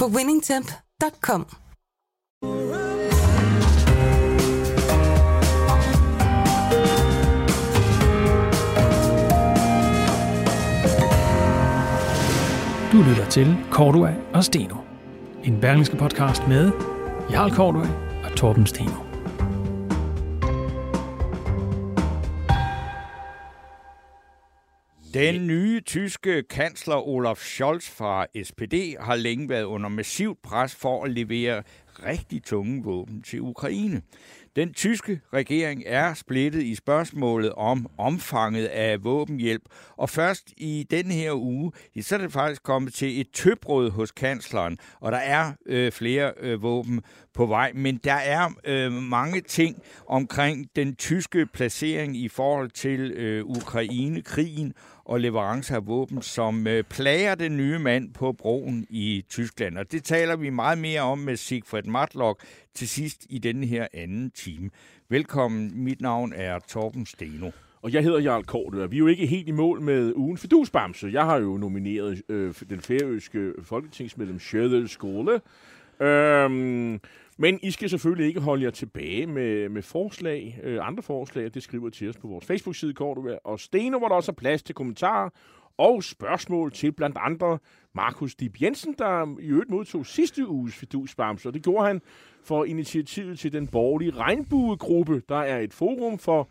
på winningtemp.com. Du lytter til Cordua og Steno. En berlingske podcast med Jarl Cordua og Torben Steno. Den nye tyske kansler Olaf Scholz fra SPD har længe været under massivt pres for at levere rigtig tunge våben til Ukraine. Den tyske regering er splittet i spørgsmålet om omfanget af våbenhjælp, og først i den her uge, så er det faktisk kommet til et tøbrød hos kansleren, og der er øh, flere øh, våben på vej, men der er øh, mange ting omkring den tyske placering i forhold til øh, Ukraine-krigen og leverance af våben, som øh, plager den nye mand på broen i Tyskland. Og det taler vi meget mere om med Sigfred Matlock til sidst i denne her anden time. Velkommen, mit navn er Torben Steno. Og jeg hedder Jarl Kort, vi er jo ikke helt i mål med ugen Fidusbamse. Jeg har jo nomineret øh, den færøske folketingsmedlem Sjødel Skole. Øhm, men I skal selvfølgelig ikke holde jer tilbage med, med forslag, øh, andre forslag, det skriver til os på vores Facebook-side, Kortova, og Steno, hvor der også er plads til kommentarer og spørgsmål til blandt andre Markus Dib Jensen, der i øvrigt modtog sidste uges fidusbams, og det gjorde han for initiativet til den borgerlige regnbuegruppe, der er et forum for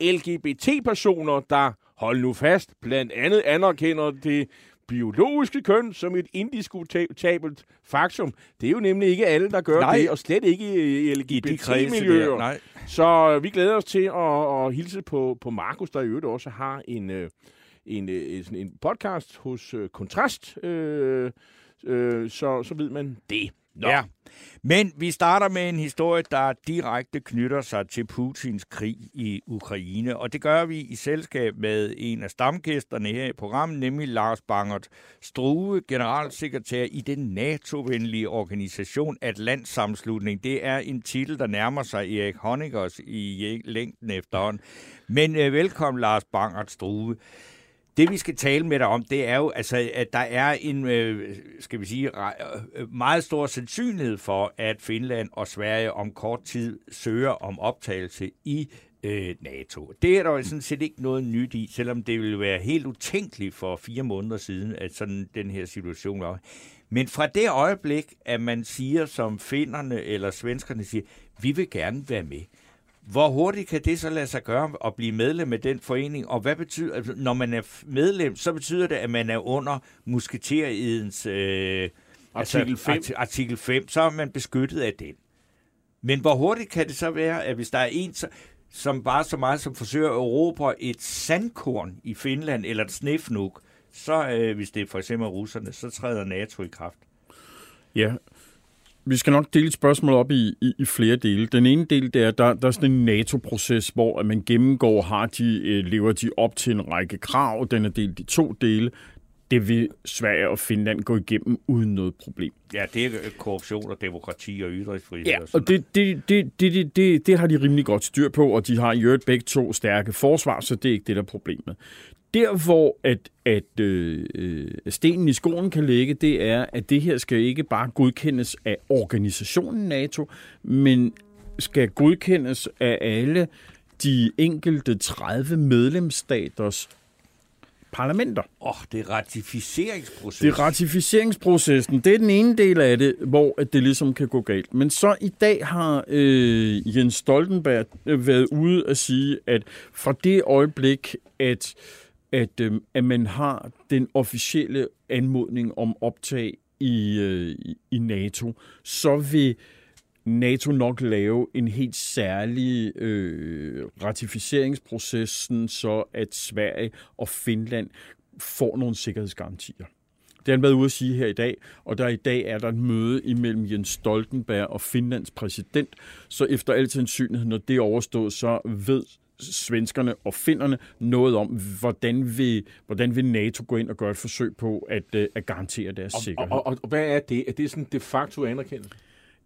LGBT-personer, der, hold nu fast, blandt andet anerkender det biologiske køn som et indiskutabelt faktum. Det er jo nemlig ikke alle, der gør Nej. det, og slet ikke i LGBT-miljøer. Så vi glæder os til at, at hilse på, på Markus, der i øvrigt også har en, øh, en, øh, sådan en podcast hos øh, Kontrast, øh, øh, så, så ved man det. Nå. Ja. Men vi starter med en historie, der direkte knytter sig til Putins krig i Ukraine. Og det gør vi i selskab med en af stamgæsterne her i programmet, nemlig Lars Bangert Struve, generalsekretær i den NATO-venlige organisation Atlantsamslutning. Det er en titel, der nærmer sig Erik Honeckers i længden efterhånden. Men øh, velkommen, Lars Bangert Struve. Det vi skal tale med dig om, det er jo, altså, at der er en, øh, skal vi sige, øh, meget stor sandsynlighed for, at Finland og Sverige om kort tid søger om optagelse i øh, NATO. Det er der jo sådan set ikke noget nyt i, selvom det ville være helt utænkeligt for fire måneder siden, at sådan den her situation var. Men fra det øjeblik, at man siger, som finnerne eller svenskerne siger, vi vil gerne være med, hvor hurtigt kan det så lade sig gøre at blive medlem af den forening? Og hvad betyder, altså, når man er medlem, så betyder det, at man er under musketeridens øh, Artikel 5. Altså, artikel 5, så er man beskyttet af den. Men hvor hurtigt kan det så være, at hvis der er en, som bare så meget som forsøger at erobre et sandkorn i Finland, eller et snefnuk, så øh, hvis det er for eksempel russerne, så træder NATO i kraft. Ja, vi skal nok dele spørgsmål op i, i, i flere dele. Den ene del, det er, der, der er sådan en NATO-proces, hvor man gennemgår, har de, øh, lever de op til en række krav. Den er delt i to dele. Det vil Sverige og Finland gå igennem uden noget problem. Ja, det er korruption og demokrati og ytringsfrihed. Ja, og det, det, det, det, det, det, det har de rimelig godt styr på, og de har i øvrigt begge to stærke forsvar, så det er ikke det, der er problemet. Der, hvor at, at øh, øh, stenen i skoen kan ligge, det er, at det her skal ikke bare godkendes af organisationen NATO, men skal godkendes af alle de enkelte 30 medlemsstaters parlamenter. Åh, oh, det er ratificeringsproces. Det er ratificeringsprocessen. Det er den ene del af det, hvor at det ligesom kan gå galt. Men så i dag har øh, Jens Stoltenberg øh, været ude at sige, at fra det øjeblik, at at, øh, at man har den officielle anmodning om optag i, øh, i NATO, så vil NATO nok lave en helt særlig øh, ratificeringsproces, så at Sverige og Finland får nogle sikkerhedsgarantier. Det har han været ude at sige her i dag, og der i dag er der et møde imellem Jens Stoltenberg og Finlands præsident, så efter al sandsynlighed, når det er overstået, så ved svenskerne og finnerne noget om, hvordan vil, hvordan vil NATO gå ind og gøre et forsøg på at, øh, at garantere deres Og, sikkerhed. og, og, og hvad er det? Er det sådan de facto anerkendelse?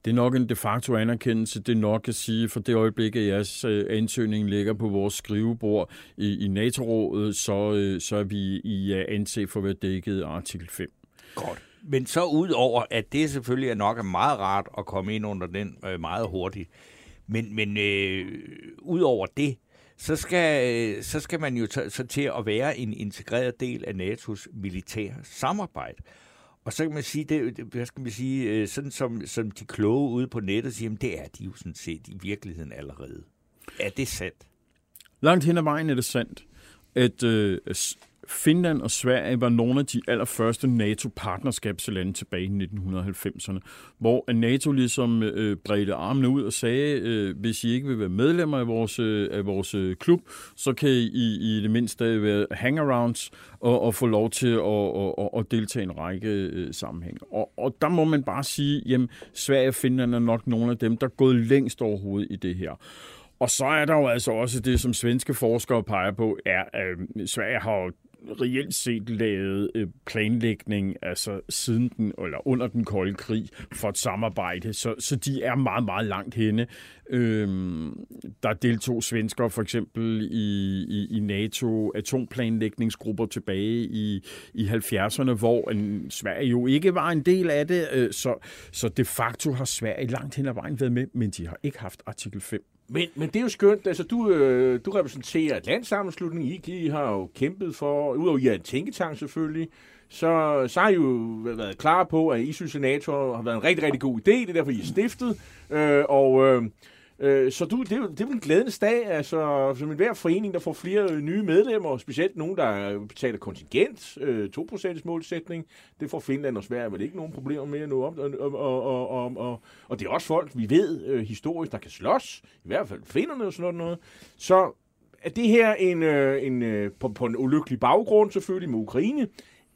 Det er nok en de facto anerkendelse. Det er nok at sige, for det øjeblik, at jeres øh, ansøgning ligger på vores skrivebord i, i NATO-rådet, så, øh, så er vi i anset for at være dækket artikel 5. Godt. Men så ud over, at det selvfølgelig er nok meget rart at komme ind under den øh, meget hurtigt. Men, men øh, ud over det, så skal, øh, så skal man jo t- så til at være en integreret del af NATO's militære samarbejde. Og så kan man sige, det, hvad skal man sige, øh, sådan som, som de kloge ude på nettet siger, jamen, det er de jo sådan set i virkeligheden allerede. Er det sandt? Langt hen ad vejen er det sandt, at øh, Finland og Sverige var nogle af de allerførste NATO-partnerskabslande tilbage i 1990'erne, hvor NATO ligesom øh, bredte armene ud og sagde, øh, hvis I ikke vil være medlemmer af vores, øh, af vores øh, klub, så kan I i det mindste være hangarounds og, og få lov til at, og, og, og deltage i en række øh, sammenhæng. Og, og der må man bare sige, jamen Sverige og Finland er nok nogle af dem, der er gået længst overhovedet i det her. Og så er der jo altså også det, som svenske forskere peger på, er, at øh, Sverige har jo reelt set lavet øh, planlægning altså siden den, eller under den kolde krig for et samarbejde, så, så de er meget, meget langt henne. Øhm, der deltog svensker for eksempel i, i, i NATO atomplanlægningsgrupper tilbage i, i 70'erne, hvor en, Sverige jo ikke var en del af det, øh, så, så de facto har Sverige langt hen ad vejen været med, men de har ikke haft artikel 5. Men, men det er jo skønt. Altså, du, øh, du repræsenterer et landsammenslutning. I, I har jo kæmpet for, udover I er en tænketank selvfølgelig, så, så har I jo været klar på, at I synes, at NATO har været en rigtig, rigtig god idé. Det er derfor, I er stiftet. Øh, og øh, øh, så du, det, er jo, det er jo en glædens dag. Altså, som hver forening, der får flere øh, nye medlemmer, specielt nogen, der øh, betaler kontingent, øh, 2% målsætning. Det får Finland og Sverige vel ikke nogen problemer med at nå op. Og, og, og, og, og, og det er også folk, vi ved øh, historisk, der kan slås. I hvert fald finderne og sådan noget. Så er det her en, øh, en øh, på, på en ulykkelig baggrund selvfølgelig med Ukraine,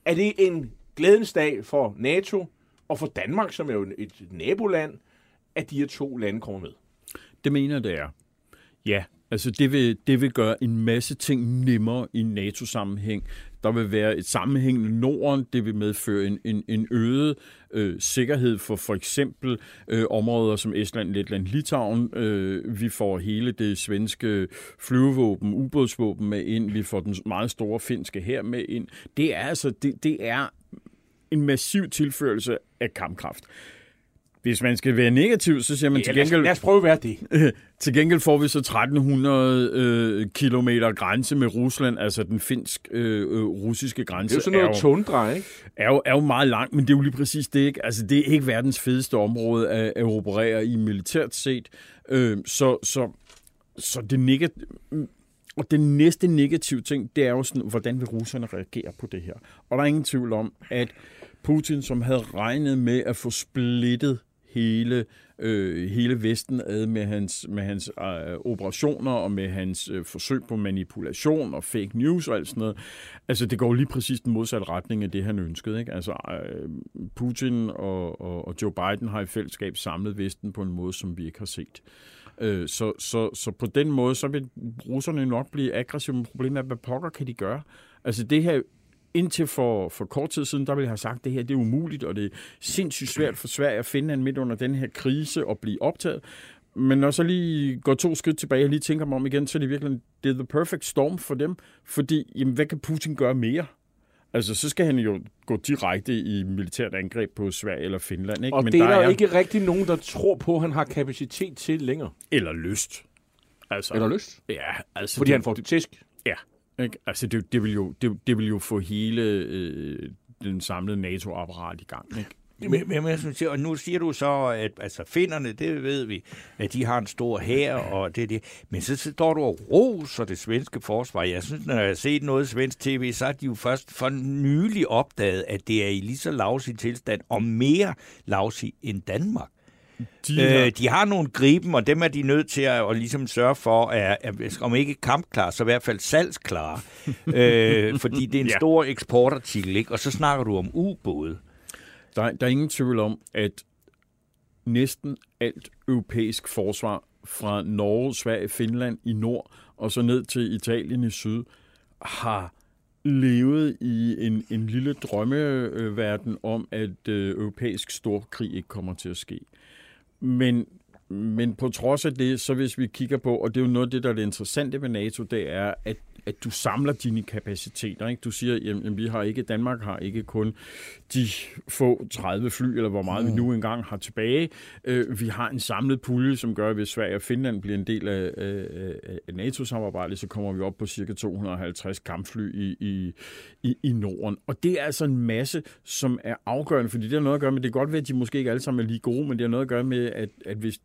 er det en glædens dag for NATO og for Danmark, som er jo et naboland, at de her to lande kommer med? Det mener jeg, det er. Ja, altså det vil, det vil gøre en masse ting nemmere i NATO-sammenhæng. Der vil være et sammenhængende Norden, det vil medføre en, en, en øget øh, sikkerhed for for eksempel øh, områder som Estland, Letland, Litauen. Øh, vi får hele det svenske flyvevåben, ubådsvåben med ind. Vi får den meget store finske her med ind. Det er altså det, det er en massiv tilførelse af kampkraft. Hvis man skal være negativ, så siger man Ja, til gengæld... lad os prøve at være det. Til gengæld får vi så 1300 øh, kilometer grænse med Rusland, altså den finsk-russiske øh, grænse. Det er jo sådan noget tundra, ikke? er, jo, er jo meget langt, men det er jo lige præcis det ikke. Altså det er ikke verdens fedeste område at, at operere i militært set. Øh, så, så, så det negative... Og den næste negative ting, det er jo sådan, hvordan vil russerne reagere på det her? Og der er ingen tvivl om, at Putin, som havde regnet med at få splittet hele, øh, hele Vesten ad med hans, med hans øh, operationer og med hans øh, forsøg på manipulation og fake news og alt sådan noget. Altså, det går lige præcis den modsatte retning af det, han ønskede. Ikke? Altså, øh, Putin og, og, og Joe Biden har i fællesskab samlet Vesten på en måde, som vi ikke har set. Øh, så, så, så på den måde, så vil russerne nok blive aggressive, men problemet er, hvad pokker kan de gøre? Altså, det her indtil for, for kort tid siden, der ville jeg have sagt, at det her det er umuligt, og det er sindssygt svært for Sverige at finde midt under den her krise og blive optaget. Men når så lige går to skridt tilbage og lige tænker mig om igen, så er det virkelig det er the perfect storm for dem. Fordi, jamen, hvad kan Putin gøre mere? Altså, så skal han jo gå direkte i militært angreb på Sverige eller Finland. Ikke? Og Men det er der, er jo ikke rigtig nogen, der tror på, at han har kapacitet til længere. Eller lyst. Altså, Eller lyst. Ja, altså... Fordi det, han får det tæsk. Ja, ikke? altså det, det, vil jo, det, det vil jo få hele øh, den samlede NATO-apparat i gang. Ikke? Men, men, men, synes og nu siger du så, at altså, finderne, det ved vi, at de har en stor hær, og det det. Men så står du og roser det svenske forsvar. Jeg synes, når jeg har set noget svensk tv, så har de jo først for nylig opdaget, at det er i lige så lavsig tilstand, og mere lavsig end Danmark. De, øh, de har nogle griben, og dem er de nødt til at, at ligesom sørge for, at, at om ikke kampklar, så i hvert fald salgsklar. øh, fordi det er en ja. stor eksportartikel, ikke? Og så snakker du om ubåde. Der, der er ingen tvivl om, at næsten alt europæisk forsvar fra Norge, Sverige, Finland i nord og så ned til Italien i syd har levet i en, en lille drømmeverden om, at øh, europæisk storkrig ikke kommer til at ske. Men, men på trods af det, så hvis vi kigger på, og det er jo noget af det, der er det interessante ved NATO, det er, at at du samler dine kapaciteter. Ikke? Du siger, at vi har ikke, Danmark har ikke kun de få 30 fly, eller hvor meget mm. vi nu engang har tilbage. Øh, vi har en samlet pulje, som gør, at hvis Sverige og Finland bliver en del af, af, af NATO-samarbejdet, så kommer vi op på cirka 250 kampfly i, i, i, i Norden. Og det er altså en masse, som er afgørende, fordi det har noget at gøre med, det kan godt være, at de måske ikke alle sammen er lige gode, men det har noget at gøre med, at, at hvis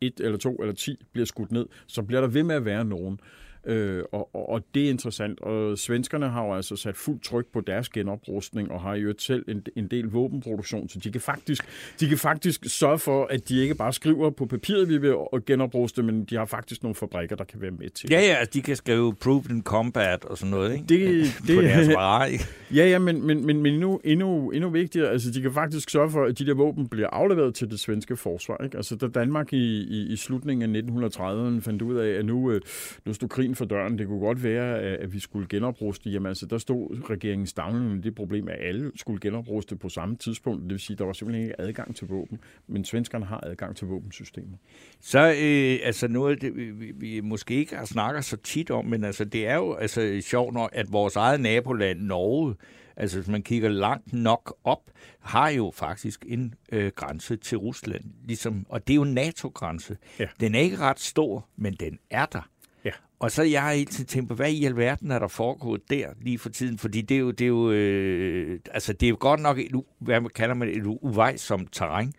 et eller to eller ti bliver skudt ned, så bliver der ved med at være nogen. Øh, og, og, og det er interessant. Og svenskerne har jo altså sat fuld tryk på deres genoprustning, og har jo selv en, en del våbenproduktion, så de kan, faktisk, de kan faktisk sørge for, at de ikke bare skriver på papiret, vi vil genopruste, men de har faktisk nogle fabrikker, der kan være med til Ja, ja, altså, de kan skrive proven combat og sådan noget, ikke? Det, det, på deres varer, ikke? Ja, ja, men, men, men, men endnu, endnu, endnu vigtigere, altså de kan faktisk sørge for, at de der våben bliver afleveret til det svenske forsvar, ikke? Altså da Danmark i, i, i slutningen af 1930'erne fandt ud af, at nu, øh, nu stod krigen for døren. Det kunne godt være, at vi skulle genopruste. Jamen altså, der stod regeringen stavlen med det problem, at alle skulle genopruste på samme tidspunkt. Det vil sige, at der var simpelthen ikke adgang til våben. Men svenskerne har adgang til våbensystemer. Så øh, altså noget det, vi, vi måske ikke har snakket så tit om, men altså, det er jo altså, sjovt nok, at vores eget naboland, Norge, altså hvis man kigger langt nok op, har jo faktisk en øh, grænse til Rusland. Ligesom, og det er jo NATO-grænse. Ja. Den er ikke ret stor, men den er der. Og så jeg har hele tiden tænkt på, hvad i alverden er der foregået der lige for tiden? Fordi det er jo, det er jo, øh, altså det er jo godt nok, et, hvad man kalder man, et uvejsomt terræn,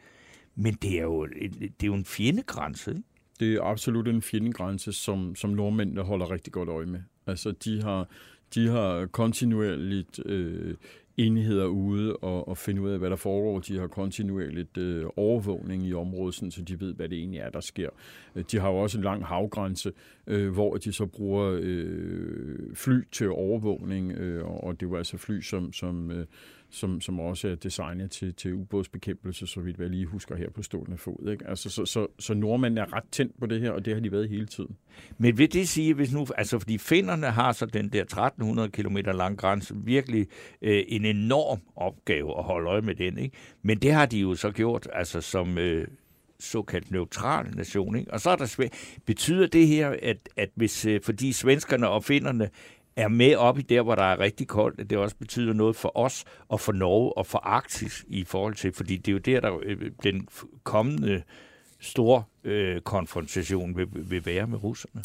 men det er jo, det er jo en fjendegrænse, ikke? Det er absolut en fjendegrænse, som, som nordmændene holder rigtig godt øje med. Altså, de har, de har kontinuerligt øh, enheder ude og, og finde ud af, hvad der foregår. De har kontinuerligt øh, overvågning i området, sådan, så de ved, hvad det egentlig er, der sker. De har jo også en lang havgrænse, øh, hvor de så bruger øh, fly til overvågning, øh, og det er jo altså fly, som, som øh, som, som også er designet til, til ubådsbekæmpelse, så vidt jeg lige husker her på stående fod. Ikke? Altså, så, så, så nordmænd er ret tændt på det her, og det har de været hele tiden. Men vil det sige, hvis nu, altså fordi finnerne har så den der 1300 km lang grænse, virkelig øh, en enorm opgave at holde øje med den, ikke? Men det har de jo så gjort, altså som øh, såkaldt neutral nation, ikke? Og så er der svært. Betyder det her, at, at hvis, øh, fordi svenskerne og finnerne er med op i der, hvor der er rigtig koldt, at det også betyder noget for os og for Norge og for Arktis i forhold til, fordi det er jo der, der øh, den kommende store øh, konfrontation vil, vil være med russerne.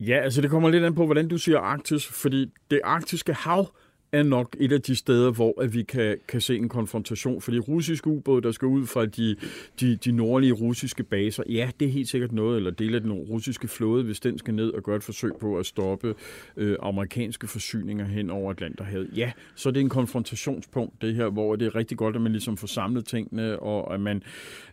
Ja, altså det kommer lidt an på, hvordan du siger Arktis, fordi det arktiske hav er nok et af de steder, hvor at vi kan, kan se en konfrontation. For de russiske ubåde, der skal ud fra de, de, de nordlige russiske baser, ja, det er helt sikkert noget, eller del af den russiske flåde, hvis den skal ned og gøre et forsøg på at stoppe øh, amerikanske forsyninger hen over Atlanterhavet. Ja, så er det en konfrontationspunkt, det her, hvor det er rigtig godt, at man ligesom får samlet tingene, og at man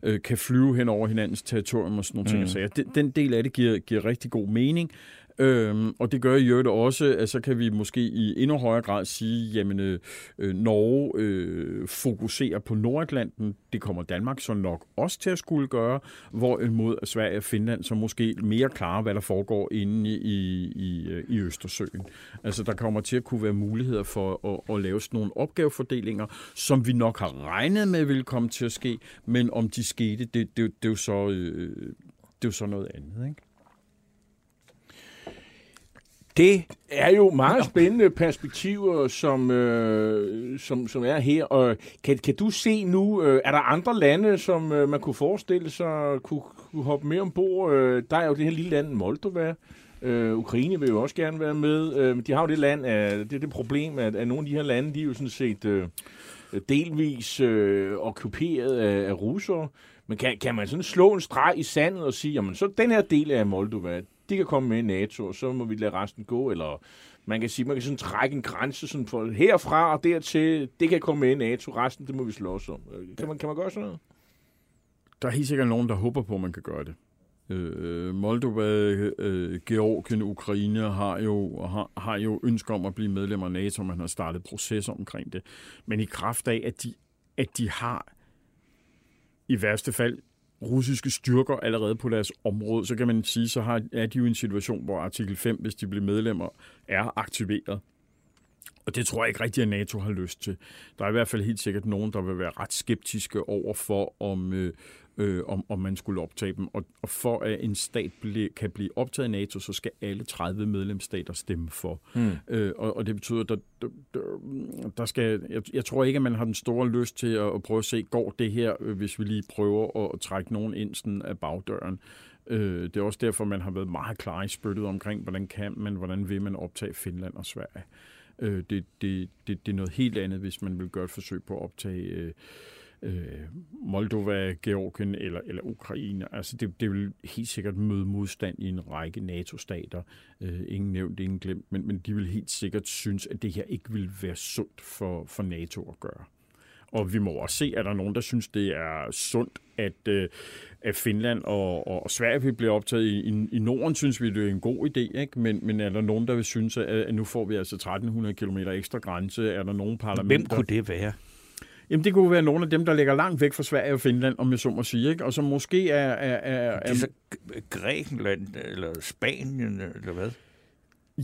øh, kan flyve hen over hinandens territorium og sådan nogle mm. ting. Så ja, den, den del af det giver, giver rigtig god mening. Øhm, og det gør i øvrigt også, at så kan vi måske i endnu højere grad sige, jamen øh, øh, Norge øh, fokuserer på Nordatlanten. Det kommer Danmark så nok også til at skulle gøre, hvorimod Sverige og Finland så måske mere klarer, hvad der foregår inde i, i, øh, i Østersøen. Altså der kommer til at kunne være muligheder for at, at lave sådan nogle opgavefordelinger, som vi nok har regnet med vil komme til at ske, men om de skete, det, det, det, det er jo så... Øh, øh, det er jo så noget andet, ikke? Det er jo meget spændende perspektiver, som, øh, som, som er her. Og kan, kan du se nu, øh, er der andre lande, som øh, man kunne forestille sig kunne, kunne hoppe med ombord? Øh, der er jo det her lille land, Moldova. Øh, Ukraine vil jo også gerne være med. Øh, de har jo det land, af, det er det problem, at, at nogle af de her lande, de er jo sådan set øh, delvis øh, okkuperet af, af russere. Men kan, kan man sådan slå en streg i sandet og sige, jamen så den her del af Moldova, de kan komme med i NATO, og så må vi lade resten gå, eller man kan sige, man kan sådan trække en grænse sådan for herfra og dertil, det kan komme med i NATO, resten det må vi slås om. Øh, kan man, kan man gøre sådan noget? der er helt sikkert nogen, der håber på, at man kan gøre det. Øh, Moldova, øh, Georgien, Ukraine har jo, har, har jo ønsker om at blive medlemmer af NATO, man har startet processer omkring det. Men i kraft af, at de, at de har i værste fald russiske styrker allerede på deres område, så kan man sige, så har, er de jo i en situation, hvor artikel 5, hvis de bliver medlemmer, er aktiveret. Og det tror jeg ikke rigtigt, at NATO har lyst til. Der er i hvert fald helt sikkert nogen, der vil være ret skeptiske over for, om, øh, øh, om, om man skulle optage dem. Og, og for at en stat ble, kan blive optaget i NATO, så skal alle 30 medlemsstater stemme for. Mm. Øh, og, og det betyder, at der, der, der skal, jeg, jeg tror ikke, at man har den store lyst til at, at prøve at se, går det her, øh, hvis vi lige prøver at, at trække nogen ind sådan af bagdøren. Øh, det er også derfor, man har været meget klar i spyttet omkring, hvordan kan man, hvordan vil man optage Finland og Sverige. Øh, det, det, det, det er noget helt andet, hvis man vil gøre et forsøg på at optage øh, øh, Moldova, Georgien eller, eller Ukraine. Altså det, det vil helt sikkert møde modstand i en række NATO-stater. Øh, ingen nævnt, ingen glemt, men, men de vil helt sikkert synes, at det her ikke vil være sundt for, for NATO at gøre. Og vi må også se, at der er nogen, der synes, det er sundt, at, øh, at Finland og, og Sverige vil blive optaget. I, i, I Norden synes vi, det er en god idé, ikke? Men, men er der nogen, der vil synes, at, at nu får vi altså 1300 km ekstra grænse? Er der nogen parlamenter? Hvem kunne det være? Jamen, det kunne være nogle af dem, der ligger langt væk fra Sverige og Finland, om jeg så må sige, ikke? og som måske er... er, er, er det er så Grækenland eller Spanien, eller hvad?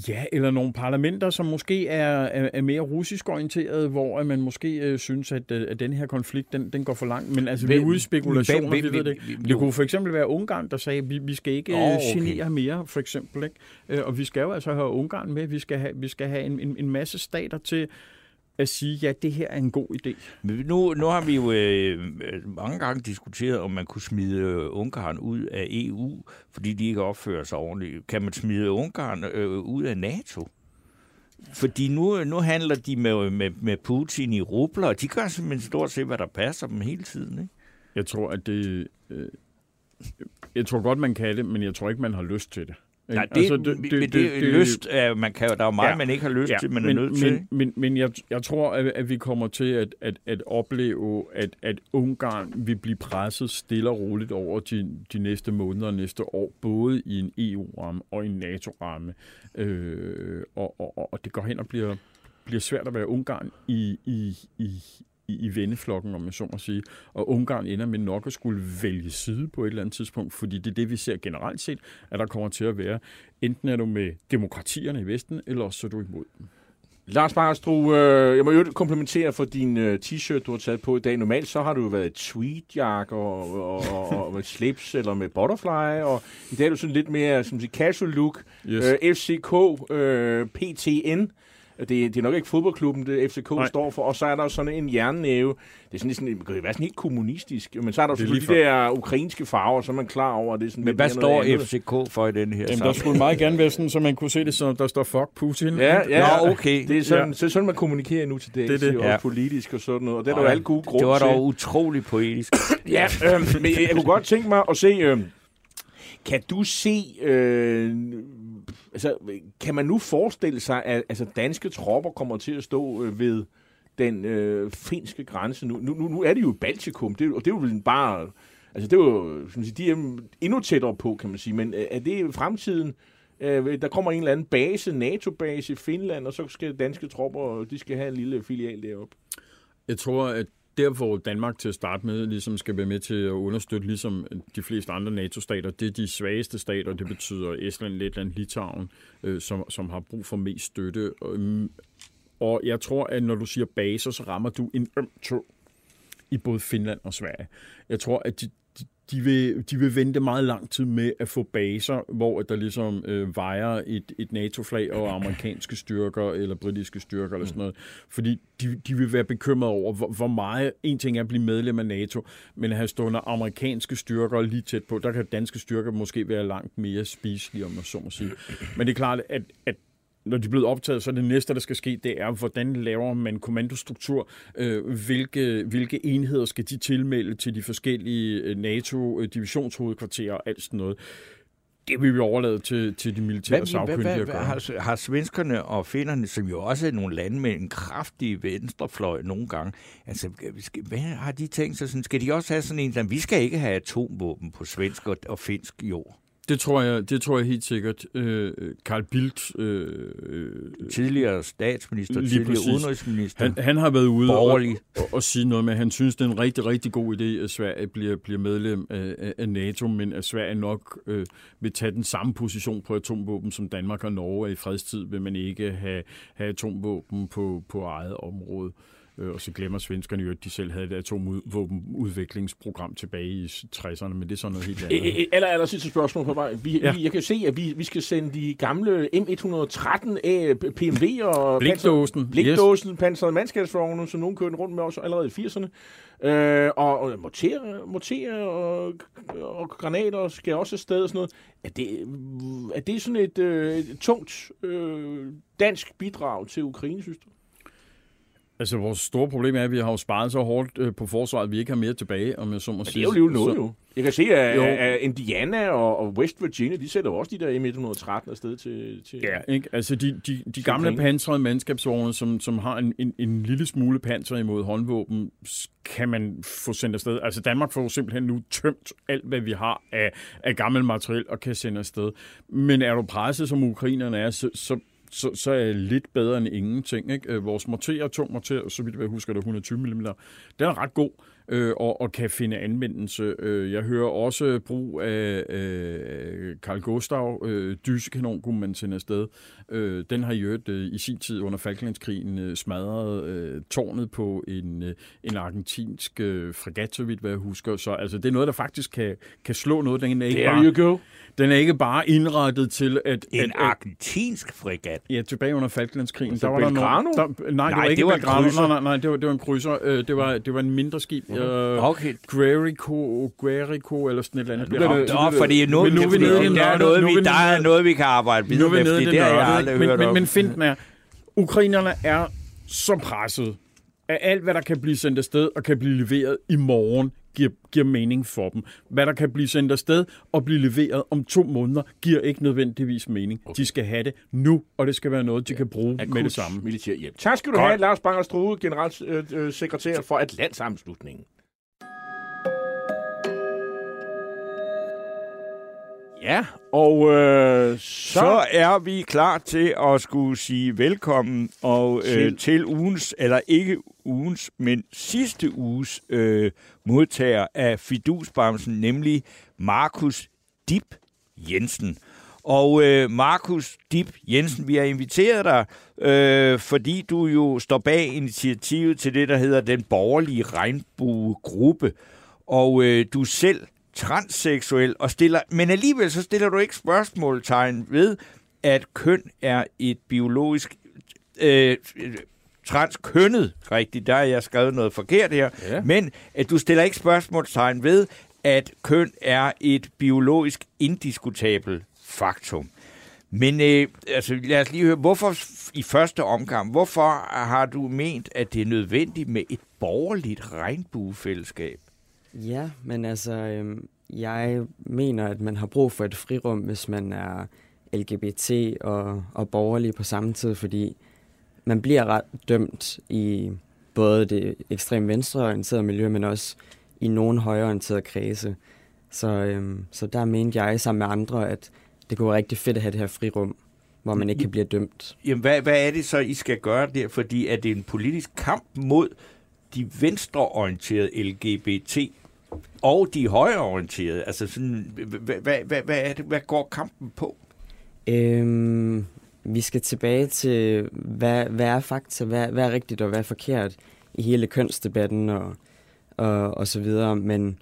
Ja, eller nogle parlamenter, som måske er, er, er mere russisk orienteret, hvor man måske øh, synes, at, øh, at den her konflikt, den, den går for langt. Men altså, hvem, vi er ude i spekulationer, hvem, vi ved det. Det kunne for eksempel være Ungarn, der sagde, at vi, vi skal ikke oh, okay. genere mere, for eksempel. Ikke? Øh, og vi skal jo altså have Ungarn med. Vi skal have, vi skal have en, en, en masse stater til at sige, ja, det her er en god idé. Men nu, nu har vi jo øh, mange gange diskuteret, om man kunne smide øh, Ungarn ud af EU, fordi de ikke opfører sig ordentligt. Kan man smide Ungarn øh, ud af NATO? Fordi nu, nu handler de med, med, med Putin i rubler, og de gør simpelthen stort set, hvad der passer dem hele tiden. Ikke? Jeg tror, at det... Øh, jeg tror godt, man kan det, men jeg tror ikke, man har lyst til det. Nej, det, altså, det, det, det, det, lyst, man kan, der er jo meget, ja, man ikke har lyst ja, til, man men, er nødt men, til. Men, men jeg, jeg tror, at, at vi kommer til at, at, at opleve, at, at Ungarn vil blive presset stille og roligt over de, de næste måneder og næste år, både i en EU-ramme og en NATO-ramme. Øh, og, og, og det går hen og bliver, bliver svært at være Ungarn i, i, i, i, i venneflokken, om man så må sige. Og Ungarn ender med nok at skulle vælge side på et eller andet tidspunkt, fordi det er det, vi ser generelt set, at der kommer til at være. Enten er du med demokratierne i Vesten, eller også er du imod dem. Lars Barstro, øh, jeg må jo komplimentere for din øh, t-shirt, du har taget på i dag. Normalt så har du været tweedjack og, og, og, og med slips eller med butterfly, og i dag er du sådan lidt mere som siger, casual look. Yes. Øh, FCK, øh, PTN, det, det er nok ikke fodboldklubben, det FCK Nej. står for, og så er der sådan en jernnæve. Det er sådan, sådan, det kan være sådan helt kommunistisk, men så er der selvfølgelig de der ukrainske farver, så er man klar over, at det er sådan Men hvad står FCK for i den her Jamen, der skulle meget gerne være sådan, så man kunne se det, som der står fuck Putin. Ja, ja. Nå, okay. Det er sådan, ja. så sådan man kommunikerer nu til det, det, det. og ja. politisk og sådan noget, og det er der jo alle gode grunde Det var dog utroligt poetisk. ja, øh, men jeg kunne godt tænke mig at se... Øh, kan du se øh, altså, kan man nu forestille sig, at altså, danske tropper kommer til at stå øh, ved den øh, finske grænse nu? Nu, nu? nu er det jo Baltikum, det, og det er jo bare... Altså, det er jo, som sige, de er endnu tættere på, kan man sige. Men øh, er det fremtiden? Øh, der kommer en eller anden base, NATO-base i Finland, og så skal danske tropper, de skal have en lille filial deroppe. Jeg tror, at der, hvor Danmark til at starte med ligesom skal være med til at understøtte, ligesom de fleste andre NATO-stater, det er de svageste stater. Det betyder Estland, Letland, Litauen, øh, som, som har brug for mest støtte. Og, mm, og jeg tror, at når du siger baser, så rammer du en øm tog i både Finland og Sverige. Jeg tror, at de, de vil, de vil vente meget lang tid med at få baser, hvor der ligesom øh, vejer et, et NATO-flag og amerikanske styrker eller britiske styrker eller sådan noget. Fordi de, de vil være bekymrede over, hvor, hvor meget... En ting er at blive medlem af NATO, men at have stående amerikanske styrker lige tæt på, der kan danske styrker måske være langt mere spiselige, om man så må sige. Men det er klart, at, at når de er blevet optaget, så det næste, der skal ske, det er, hvordan laver man kommandostruktur? Øh, hvilke, hvilke enheder skal de tilmelde til de forskellige øh, NATO-divisionshovedkvarterer og alt sådan noget? det vil vi overlade til, til de militære Hvad, sagkyndige hvad, har, har svenskerne og finnerne, som jo også er nogle lande med en kraftig venstrefløj nogle gange, altså, hvad har de tænkt sig sådan? Skal de også have sådan en, at vi skal ikke have atomvåben på svensk og, og finsk jord? Det tror jeg, det tror jeg helt sikkert. Øh, Carl Bildt, øh, øh, Tidligere statsminister, Lige tidligere præcis. udenrigsminister, han, han har været ude og, borgerlig. og, og sige noget med, at han synes, det er en rigtig, rigtig god idé, at Sverige bliver, bliver medlem af, af- NATO, men at Sverige nok øh, vil tage den samme position på atomvåben, som Danmark og Norge i fredstid, vil man ikke have, have atomvåben på, på eget område. Øh, Og så glemmer svenskerne jo, at de selv havde et atomvåbenudviklingsprogram tilbage i 60'erne, men det er sådan noget helt andet. Øh, Aller, aller sidste spørgsmål på vej. Vi, Ja. vi, jeg kan se, at vi, vi skal sende de gamle M113 af PMV og Blikdåsen. Blikdåsen, yes. pansrede mandskabsvogne, som nogen kørte rundt med også allerede i 80'erne. Øh, og, og morterer, morterer og, og granater skal også afsted og sådan noget. Er det, er det sådan et, øh, et tungt øh, dansk bidrag til Ukraine, synes du? Altså, vores store problem er, at vi har jo sparet så hårdt øh, på forsvaret, at vi ikke har mere tilbage, om jeg så må Men det sige. er jo alligevel noget, Så- jo. Jeg kan se, at, Jo. at Indiana og, og West Virginia, de sætter også de der M113 afsted til... til Ja, ikke? Altså de, de, de gamle pansrede mandskabsvogne, som, som har en, en, en lille smule panser imod håndvåben, kan man få sendt afsted. Altså Danmark får simpelthen nu tømt alt, hvad vi har af, af gammel materiel og kan sende afsted. Men er du presset, som ukrainerne er, så, så så, så er lidt bedre end ingenting. Ikke? Øh, vores morter, tung morter, så vidt jeg husker, det er 120 mm, den er ret god øh, og, og kan finde anvendelse. Øh, jeg hører også brug af øh, Carl Gustav, øh, dysekanon kunne man sende afsted. Øh, den har i øvrigt øh, i sin tid under Falklandskrigen øh, smadret øh, tårnet på en, øh, en argentinsk øh, fregat, så vidt hvad jeg husker. Så altså, det er noget, der faktisk kan, kan slå noget. Den er, ikke There bare, you go. den er ikke bare indrettet til at... En at, argentinsk fregat. Ja, tilbage under Falklandskrigen. Altså der var der Belgrano? nogen, der, nej, Nej, det var ikke det var en Belgrano. Nej, nej, nej, det var, det var en krydser. Øh, det, var, det var en mindre skib. Øh, Okay. Guerico, Guerico eller sådan et eller andet. bliver det-. Nå, fordi nu, Men nu vi fordi nede der, er noget, nu vi, der er noget, vi kan arbejde videre er vi med, fordi det har jeg aldrig ikke? hørt men, om. men, men finten er, ukrainerne er så presset, at alt, hvad der kan blive sendt afsted og kan blive leveret i morgen, giver, giver mening for dem. Hvad der kan blive sendt afsted og blive leveret om to måneder, giver ikke nødvendigvis mening. De skal have det nu, og det skal være noget, de kan bruge Akut med det samme. militær hjælp. Tak skal du Godt. have, Lars Banger Strue, generalsekretær for Atlantsammenslutningen. Ja, og øh, så... Så er vi klar til at skulle sige velkommen og, øh, Til- til ugens, eller ikke ugens, men sidste uges øh, modtager af Fidusbamsen, nemlig Markus Dip Jensen. Og øh, Markus Dip Jensen, vi har inviteret dig, øh, fordi du jo står bag initiativet til det, der hedder den borgerlige regnbuegruppe. Og øh, du selv transseksuel, og stiller, men alligevel så stiller du ikke spørgsmålstegn ved, at køn er et biologisk øh, transkønnet, rigtigt, der har jeg skrevet noget forkert her, Ja. men at du stiller ikke spørgsmålstegn ved, at køn er et biologisk indiskutabelt faktum. Men øh, altså, lad os lige høre, hvorfor i første omgang, hvorfor har du ment, at det er nødvendigt med et borgerligt regnbuefællesskab? Ja, men altså, øh, jeg mener, at man har brug for et frirum, hvis man er LGBT og, og borgerlig på samme tid, fordi man bliver ret dømt i både det ekstremt venstreorienterede miljø, men også i nogle højreorienterede kredse. Så, øhm, så der mente jeg sammen med andre, at det kunne være rigtig fedt at have det her frirum, hvor man ikke kan blive dømt. Jamen, hvad, hvad er det så, I skal gøre der? Fordi er det en politisk kamp mod de venstreorienterede LGBT og de højreorienterede? Altså sådan, hvad, hvad, hvad, hvad, er det, hvad går kampen på? Øhm, vi skal tilbage til, hvad, hvad er fakta, hvad, hvad er rigtigt og hvad er forkert i hele kønsdebatten og, og, og så videre. Men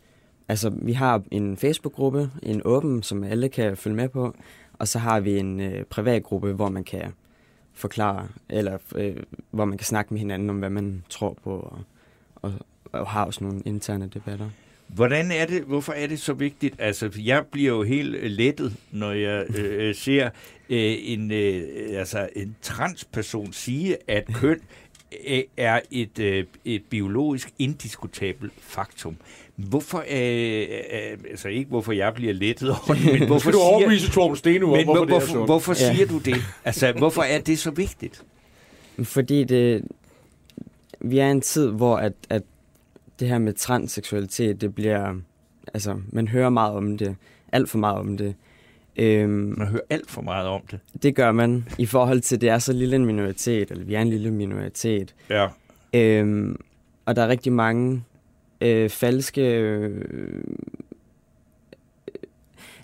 altså, vi har en Facebook-gruppe, en åben, som alle kan følge med på, og så har vi en øh, privat gruppe, hvor man kan forklare, eller øh, hvor man kan snakke med hinanden om, hvad man tror på, og, og, og har også nogle interne debatter. Hvordan er det, hvorfor er det så vigtigt? Altså, jeg bliver jo helt øh, lettet, når jeg øh, ser øh, en, øh, altså, en transperson sige, at køn øh, er et, øh, et biologisk indiskutabelt faktum. Hvorfor, øh, øh, altså ikke hvorfor jeg bliver lettet over det, men hvorfor du siger, Torben Steno om, men hvorfor, hvorfor, det er hvorfor, Ja. siger du det? Altså, hvorfor er det så vigtigt? Fordi det, vi er i en tid, hvor at, at det her med transseksualitet, det bliver, altså man hører meget om det, alt for meget om det. Øhm, Man hører alt for meget om det. det gør man i forhold til, at det er så lille en minoritet, eller vi er en lille minoritet. Ja. Øhm, og der er rigtig mange øh, falske... Øh,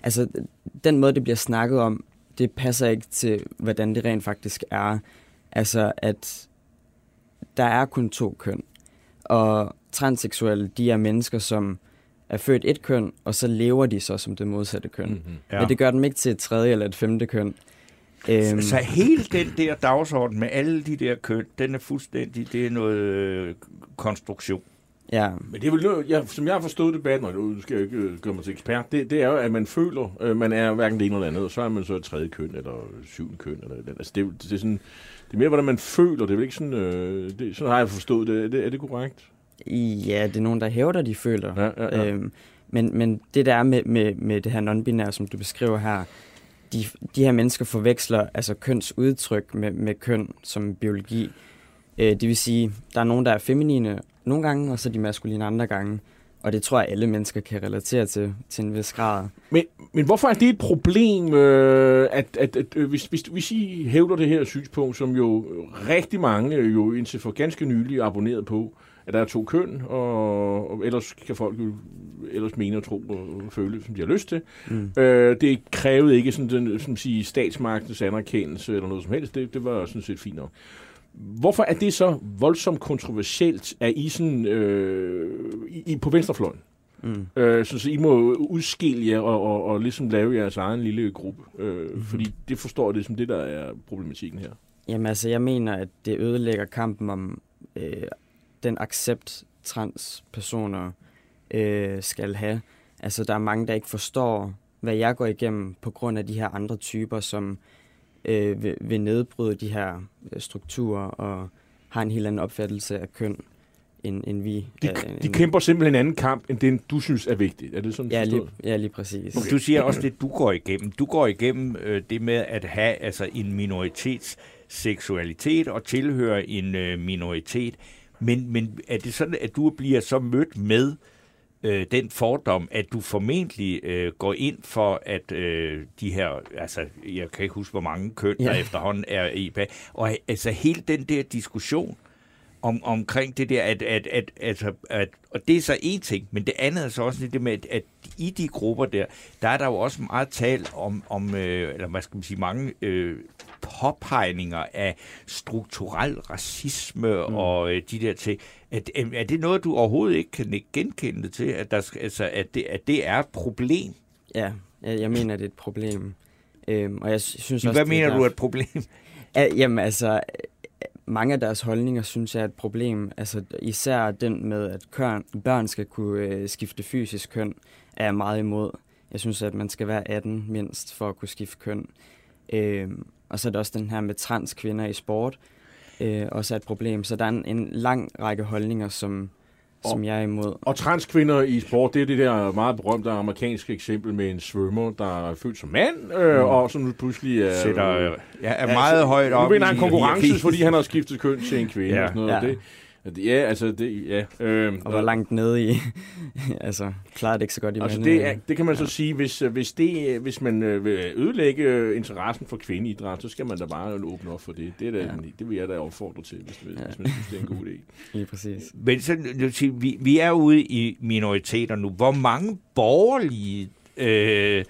altså, den måde, det bliver snakket om, det passer ikke til, hvordan det rent faktisk er. Altså, at der er kun to køn. Og transseksuelle, de er mennesker, som er født et køn, og så lever de så som det modsatte køn. Mm-hmm. Ja. Men det gør dem ikke til et tredje eller et femte køn. Øhm, Så hele den der dagsorden med alle de der køn, den er fuldstændig, det er noget øh, konstruktion. ja, Men det er vel jeg, som jeg har forstået debatten, og nu skal jeg ikke øh, gøre mig til ekspert, det, det er jo, at man føler, øh, man er hverken det ene eller andet, og så er man så et tredje køn, eller syvende køn, eller eller- altså det, er det, er sådan, det er mere, hvordan man føler, det er vel ikke sådan, øh, det, sådan har jeg forstået det, er det, er det korrekt? ja, det er nogen, der hævder, de føler. Ja, ja, ja. Øhm, men, men det der er med, med, med det her non-binære, som du beskriver her, de, de her mennesker forveksler altså kønsudtryk med, med køn som biologi. Øh, det vil sige, der er nogen, der er feminine nogle gange, og så er de maskuline andre gange. Og det tror jeg, alle mennesker kan relatere til, til en vis grad. Men, men hvorfor er det et problem, øh, at, at, at øh, hvis, hvis, hvis I hævder det her synspunkt, som jo rigtig mange øh, jo indtil for ganske nylig er abonneret på, at der er to køn, og, og ellers kan folk jo ellers mene og tro og føle, som de har lyst til. Mm. Øh, det krævede ikke sådan den, som sige, statsmagtens anerkendelse eller noget som helst. Det, det var sådan set fint nok. Hvorfor er det så voldsomt kontroversielt, at I sådan, øh, i, på venstrefløjen? Mm. Øh, så, så I må udskille jer og, og, og ligesom lave jeres egen lille gruppe. Øh, mm-hmm. Fordi det forstår det som det, der er problematikken her. Jamen altså, jeg mener, at det ødelægger kampen om øh, den accept transpersoner øh, skal have. Altså, der er mange, der ikke forstår, hvad jeg går igennem på grund af de her andre typer, som øh, vil, vil nedbryde de her øh, strukturer og har en helt anden opfattelse af køn, end, end vi. De, er, de end- kæmper simpelthen en anden kamp, end den, du synes er vigtig. Er det sådan Ja, lige, ja, lige præcis. Okay. Du siger også det, du går igennem. Du går igennem øh, det med at have altså, en minoritets seksualitet og tilhøre en øh, minoritet. Men, men er det sådan, at du bliver så mødt med øh, den fordom, at du formentlig øh, går ind for, at øh, de her, altså jeg kan ikke huske, hvor mange køn, der Ja. efterhånden er i bag, og altså hele den der diskussion, om, omkring det der, at, at, at, at, at, og det er så en ting, men det andet er så også det med, at, at i de grupper der, der er der jo også meget tal om, om øh, eller hvad skal man sige, mange øh, påpegninger af strukturel racisme mm. og øh, de der ting. At, øh, er det noget, du overhovedet ikke kan genkende til, at, der, altså, at, det, at det er et problem? Ja, jeg, jeg mener, det er et problem. Øhm, og jeg sy- synes også, Hvad det mener er du er et problem? Ja, jamen altså, mange af deres holdninger synes jeg er et problem. Altså især den med, at køn, børn skal kunne øh, skifte fysisk køn, er jeg meget imod. Jeg synes, at man skal være 18 mindst for at kunne skifte køn. Øhm, og så er der også den her med transkvinder i sport, øh, også er et problem. Så der er en, en lang række holdninger, som, som jeg er imod. Og transkvinder i sport, det er det der meget berømte amerikanske eksempel med en svømmer, der er født som mand, øh, Mm. og som nu pludselig er... Sætter, øh, ja, er meget højt Nu op vinder han konkurrence, fordi han har skiftet køn til en kvinde Ja. og sådan noget. Ja. Det, ja, altså, det, ja. Øh, Og hvor langt nede i... altså, klarer det ikke så godt i Altså det, er, det kan man så sige, hvis, øh, hvis, det, øh, hvis man øh, vil ødelægge øh, interessen for kvindeidræt, så skal man da bare åbne op for det. Det, er da, Ja. det vil jeg da opfordre til, hvis, hvis, Ja. hvis man synes, det er en god idé. Lige præcis. Men så, vi, vi er ude i minoriteter nu. Hvor mange borgerlige øh,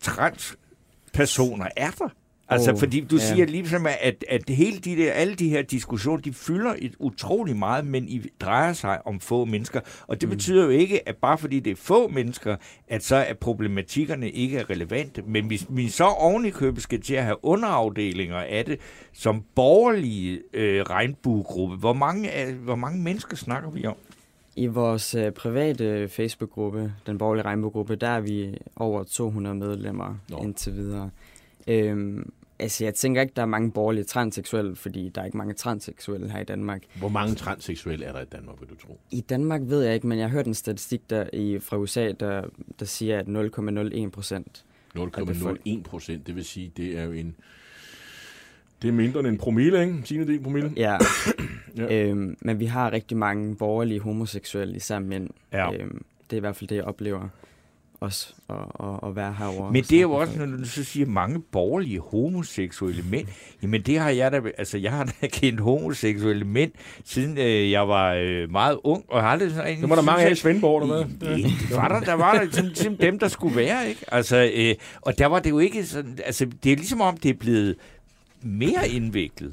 transpersoner er der? Altså, Åh, fordi du ja. siger ligesom, at, at hele de der, alle de her diskussioner, de fylder et utrolig meget, men I drejer sig om få mennesker. Og det mm. betyder jo ikke, at bare fordi det er få mennesker, at så er problematikkerne ikke er relevante. Men hvis vi så oven i købet skal til at have underafdelinger af det, som borgerlige øh, regnbuegruppe, hvor mange, hvor mange mennesker snakker vi om? I vores øh, private Facebook-gruppe, den borgerlige regnbuegruppe, der er vi over 200 medlemmer Nå. indtil videre. Øhm, Altså, jeg tænker ikke, der er mange borgerlige transseksuelle, fordi der er ikke mange transseksuelle her i Danmark. Hvor mange transseksuelle er der i Danmark, vil du tro? I Danmark ved jeg ikke, men jeg har hørt en statistik der i, fra USA, der, der siger, at 0,01 procent 0,01 procent, det vil sige, det er jo en... Det er mindre end en promille, ikke? Tiende del promille. Ja. Ja. øhm, men vi har rigtig mange borgerlige homoseksuelle, især mænd. Ja. Øhm, det er i hvert fald det, jeg oplever også at, at, at være herovre. Men det er jo også, med når du så siger mange borgerlige homoseksuelle mænd. Jamen det har jeg da, altså jeg har da kendt homoseksuelle mænd, siden øh, jeg var øh, meget ung, og har aldrig sådan... Så var der mange af i Svendborg, eller hvad? Ja, det var der, der var der sådan, ligesom dem, der skulle være, ikke? Altså, øh, og der var det jo ikke sådan, altså det er ligesom om, det er blevet mere indviklet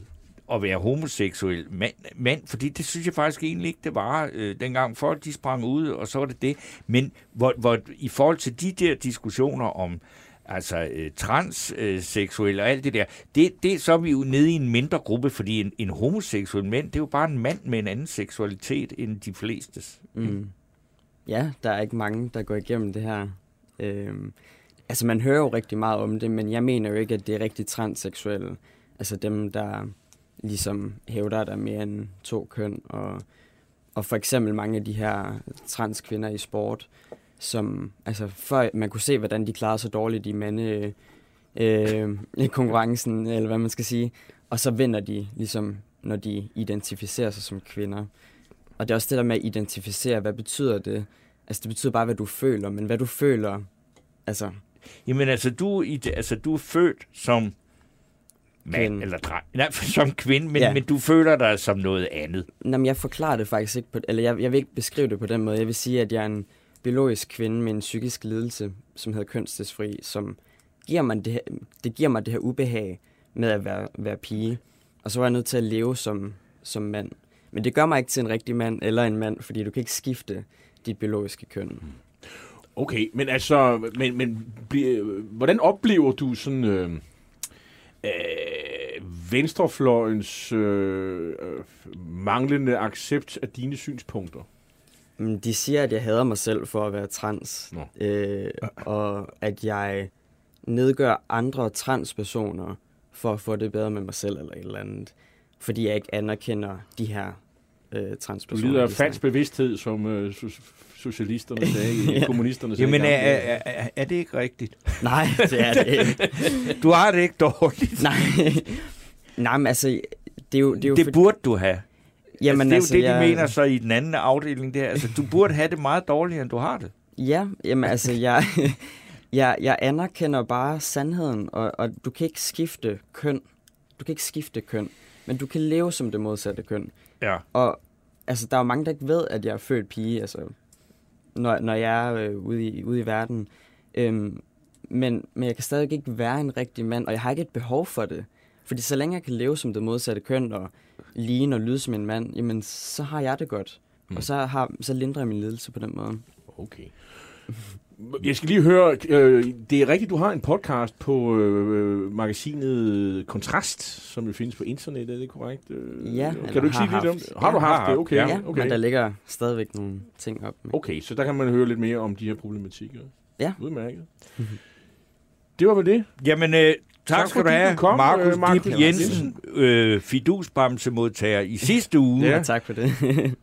at være homoseksuel mand, mand, fordi det synes jeg faktisk egentlig ikke, det var øh, dengang folk de sprang ud, og så var det det. Men hvor, hvor, i forhold til de der diskussioner om altså øh, transseksuelle og alt det der, det, det så er vi jo nede i en mindre gruppe, fordi en, en homoseksuel mand, det er jo bare en mand med en anden seksualitet end de flestes. Mm. Ja, der er ikke mange, der går igennem det her. Øh, altså, man hører jo rigtig meget om det, men jeg mener jo ikke, at det er rigtig transseksuelle. Altså dem, der ligesom hævder, at der er mere end to køn, og, og for eksempel mange af de her transkvinder i sport, som, altså før man kunne se, hvordan de klarede sig dårligt i mande øh, i konkurrencen, eller hvad man skal sige, og så vinder de ligesom, når de identificerer sig som kvinder. Og det er også det der med at identificere, hvad betyder det? Altså det betyder bare, hvad du føler, men hvad du føler, altså Jamen altså, du, er altså, du er født som mand Kvinde. eller dreng. Nej, som kvinde, men, ja. Men du føler dig som noget andet. Jamen, jeg forklarer det faktisk ikke på, eller jeg, jeg vil ikke beskrive det på den måde. Jeg vil sige, at jeg er en biologisk kvinde med en psykisk lidelse, som hedder kønsdysfori, som giver mig det, her, det giver mig det her ubehag med at være, være pige. Og så var jeg nødt til at leve som, som mand. Men det gør mig ikke til en rigtig mand eller en mand, fordi du kan ikke skifte dit biologiske køn. Okay, men altså, men, men bli- hvordan oplever du sådan øh, øh, venstrefløjens øh, øh, manglende accept af dine synspunkter? Mm, De siger, at jeg hader mig selv for at være trans, Nå. øh, og at jeg nedgør andre transpersoner for at få det bedre med mig selv eller et eller andet, fordi jeg ikke anerkender de her øh, Du transpersoner. lider af falsk bevidsthed, som øh, socialisterne sagde, Ja. kommunisterne sagde. Jamen, er, er, er, er det ikke rigtigt? Nej, det er det ikke. Du har det ikke dårligt. Nej, Nej men altså, det er jo... Det, er jo Det for- burde du have. jamen, altså, det er jo det, de jeg, mener så i den anden afdeling der. Altså, du burde have det meget dårligere, end du har det. Ja, jamen altså, jeg, jeg, jeg anerkender bare sandheden, og, og du kan ikke skifte køn. Du kan ikke skifte køn, men du kan leve som det modsatte køn. Ja. Og altså, der er jo mange, der ikke ved, at jeg er født pige, altså, når, når jeg er øh, ude, i, ude i verden. Øhm, men, men jeg kan stadig ikke være en rigtig mand, og jeg har ikke et behov for det. Fordi så længe jeg kan leve som det modsatte køn, og ligne og lyde som en mand, jamen, så har jeg det godt. Mm. Og så, har, så lindrer jeg min lidelse på den måde. Okay. Jeg skal lige høre, øh, det er rigtigt, du har en podcast på øh, magasinet Kontrast, som jo findes på internettet, er det korrekt? Øh, Ja, Kan eller du ikke har sige lidt om haft. det? Har du Ja, haft det? Okay. Ja, okay. men der ligger stadigvæk nogle ting op. Med. Okay, så der kan man høre lidt mere om de her problematikker. Ja. Udmærket. det var vel det. Jamen, øh, tak, Tak skal du have, du kom, Markus øh, Markus Dip Jensen, øh, fidusbamsemodtager i sidste uge. Ja, tak for det.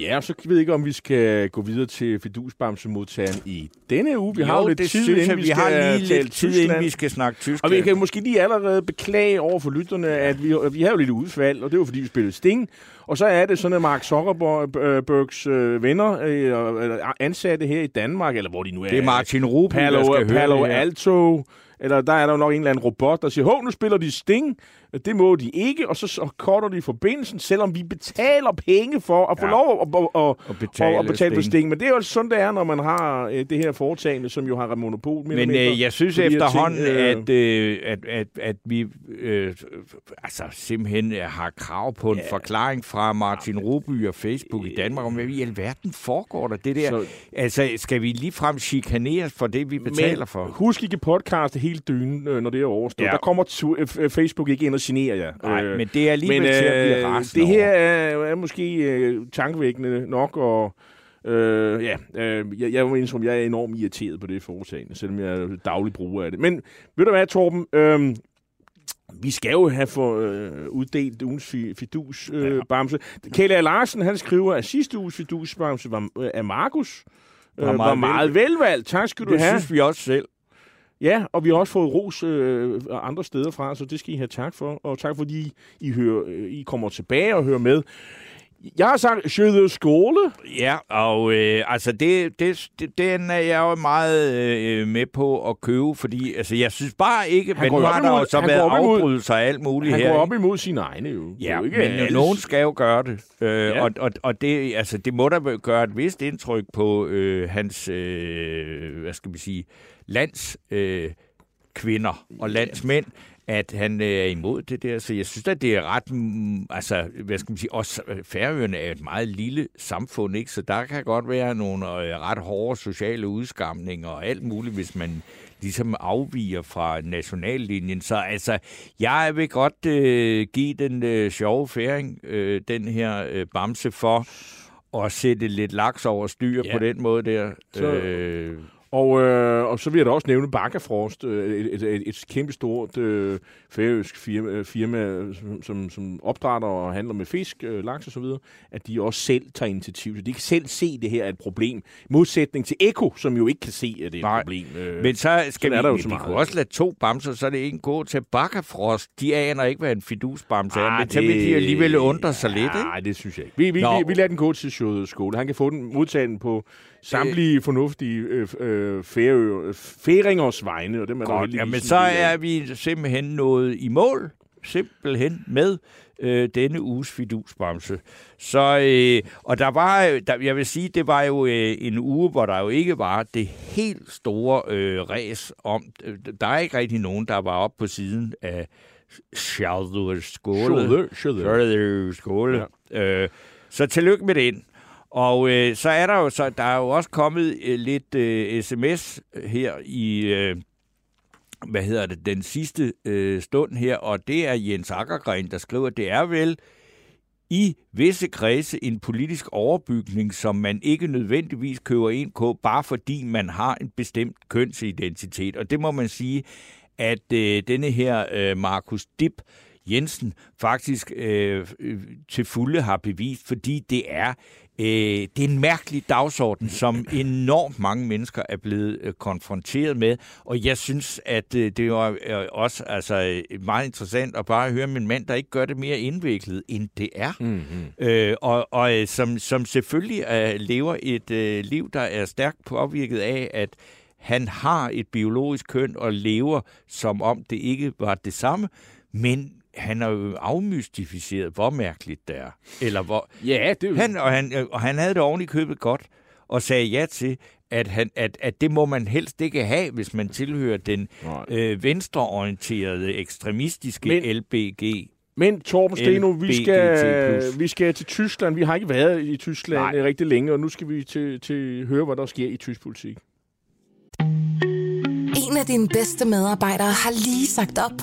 Ja, så ved jeg ikke, om vi skal gå videre til Fidusbamsemodtageren i denne uge. Vi har jo lidt det tid, synes inden jeg, vi vi har lige lidt tid, Tyskland. inden vi skal snakke Og Tyskland. vi kan måske lige allerede beklage over for lytterne, at vi, vi har jo lidt udfald, og det er jo fordi, vi spillede Sting. Og så er det sådan, at Mark Zuckerbergs øh, venner, øh, ansatte her i Danmark, eller hvor de nu er. Det er Martin Ruben, der Palo, skal Palo høre her. Alto, eller der er der jo nok en eller anden robot, der siger, hov, nu spiller de Sting. Det må de ikke, og så, så cutter de forbindelsen, selvom vi betaler penge for at få Ja. lov at, at, at, Og at, betale, at betale for Sting. Men det er jo sådan, det er, når man har øh, det her foretagende, som jo har monopol. mere Men øh, jeg synes på efterhånden, ting, øh, at, øh, at, at, at vi øh, altså simpelthen øh, har krav på en Ja. forklaring fra Martin Roby og Facebook i Danmark, om hvad i alverden foregår der det der. Så- Altså, skal vi ligefrem chikaneres for det, vi betaler Men for? husk ikke podcast helt dynen, øh, når det er overstået. Ja. Der kommer øh, Facebook ikke ind og generer jer. Nej, Øh, men det er alligevel men til at blive øh, rasende det her er, er måske øh, tankevækkende nok, og Øh, ja, øh, jeg, jeg må indrømme, jeg er enormt irriteret på det foretagende, selvom jeg er daglig bruger af det. Men ved du hvad, Torben? Øh, vi skal jo have for, øh, uddelt ugens fi, fidus øh, bamse. Kjell A. Larsen, han skriver, at sidste uges fidus bamse var øh, af Markus. Øh, var meget, var meget velvalgt. Tak skal du Det have. synes vi også selv. Ja, og vi har også fået ros øh, andre steder fra, så det skal I have tak for. Og tak fordi I, hører, øh, I kommer tilbage og hører med. Jeg har sagt Sjøde Skole. Ja, og øh, altså det, det, det, den er jeg jo meget øh, med på at købe, fordi altså, jeg synes bare ikke, Han men går nu har der jo så han været afbrydelser og alt muligt Han her. går op imod sine egne jo. Ja, jo ikke men alles- nogen skal jo gøre det. Øh, Ja. og, og, og det, altså, det må da gøre et vist indtryk på øh, hans, øh, hvad skal vi sige, lands øh, kvinder og landsmænd, at han øh, er imod det der. Så jeg synes at det er ret, mm, altså, hvad skal man sige, også øh, Færøerne er et meget lille samfund, ikke? Så der kan godt være nogle øh, ret hårde sociale udskamninger og alt muligt, hvis man ligesom afviger fra nationallinjen. Så altså, jeg vil godt øh, give den øh, sjove færing, øh, den her øh, bamse for at sætte lidt laks over styr Ja. ja. på den måde der. Så- øh, Og, øh, og så vil jeg da også nævne Bakkafrost, øh, et, et, et, kæmpestort øh, færøsk firma, øh, firma som, som, som opdrætter og handler med fisk, øh, laks videre, at de også selv tager initiativ. Så de kan selv se, at det her er et problem. Modsætning til Eko, som jo ikke kan se, at det er et Nej. problem. Øh, Men så skal vi, er der jo så meget. kunne også lade to bamser, så er det en gå til Bakkafrost. De aner ikke, hvad en fidusbamse er, Ah, men så vil de alligevel undre sig lidt, ikke? Nej, det synes jeg ikke. Vi, vi, Nå. vi, vi lader den gå til Skole. Han kan få den modtaget den på samtlige fornuftige øh, øh, færø- øh, færingers vegne, og dem er der Godt, heldigvis jamen en så er vi simpelthen nået i mål, simpelthen med øh, denne uges fidusbamse. Så, øh, og der var, øh, der, jeg vil sige, det var jo øh, en uge, hvor der jo ikke var det helt store øh, ræs om, øh, der er ikke rigtig nogen, der var oppe på siden af Skåle. Sjøde, Sjøde. Sjælder Skåle. Ja. Øh, så tillykke med den. Og øh, så er der jo så der er jo også kommet øh, lidt øh, sms øh, her i øh, hvad hedder det den sidste øh, stund her, og det er Jens Akkergren, der skriver, det er vel i visse kredse en politisk overbygning, som man ikke nødvendigvis køber ind på, bare fordi man har en bestemt kønsidentitet. Og det må man sige, at øh, denne her øh, Markus Dip Jensen faktisk øh, øh, til fulde har bevist, fordi det er øh, det er en mærkelig dagsorden, som enormt mange mennesker er blevet øh, konfronteret med, og jeg synes, at øh, det var øh, også altså, meget interessant at bare høre min mand, der ikke gør det mere indviklet, end det er. Mm-hmm. Øh, og og øh, som, som selvfølgelig øh, lever et øh, liv, der er stærkt påvirket af, at han har et biologisk køn og lever, som om det ikke var det samme, men han har jo afmystificeret, hvor mærkeligt det er. Eller hvor... Ja, det er jo... Han, og, han, og han havde det i købet godt, og sagde ja til, at, han, at, at det må man helst ikke have, hvis man tilhører den Nej. øh, venstreorienterede, ekstremistiske Men- Men, LBG. Men Torben Steno, vi skal, vi skal til Tyskland. Vi har ikke været i Tyskland Nej. Nej. rigtig længe, og nu skal vi til, til høre, hvad der sker i tysk politik. En af dine bedste medarbejdere har lige sagt op.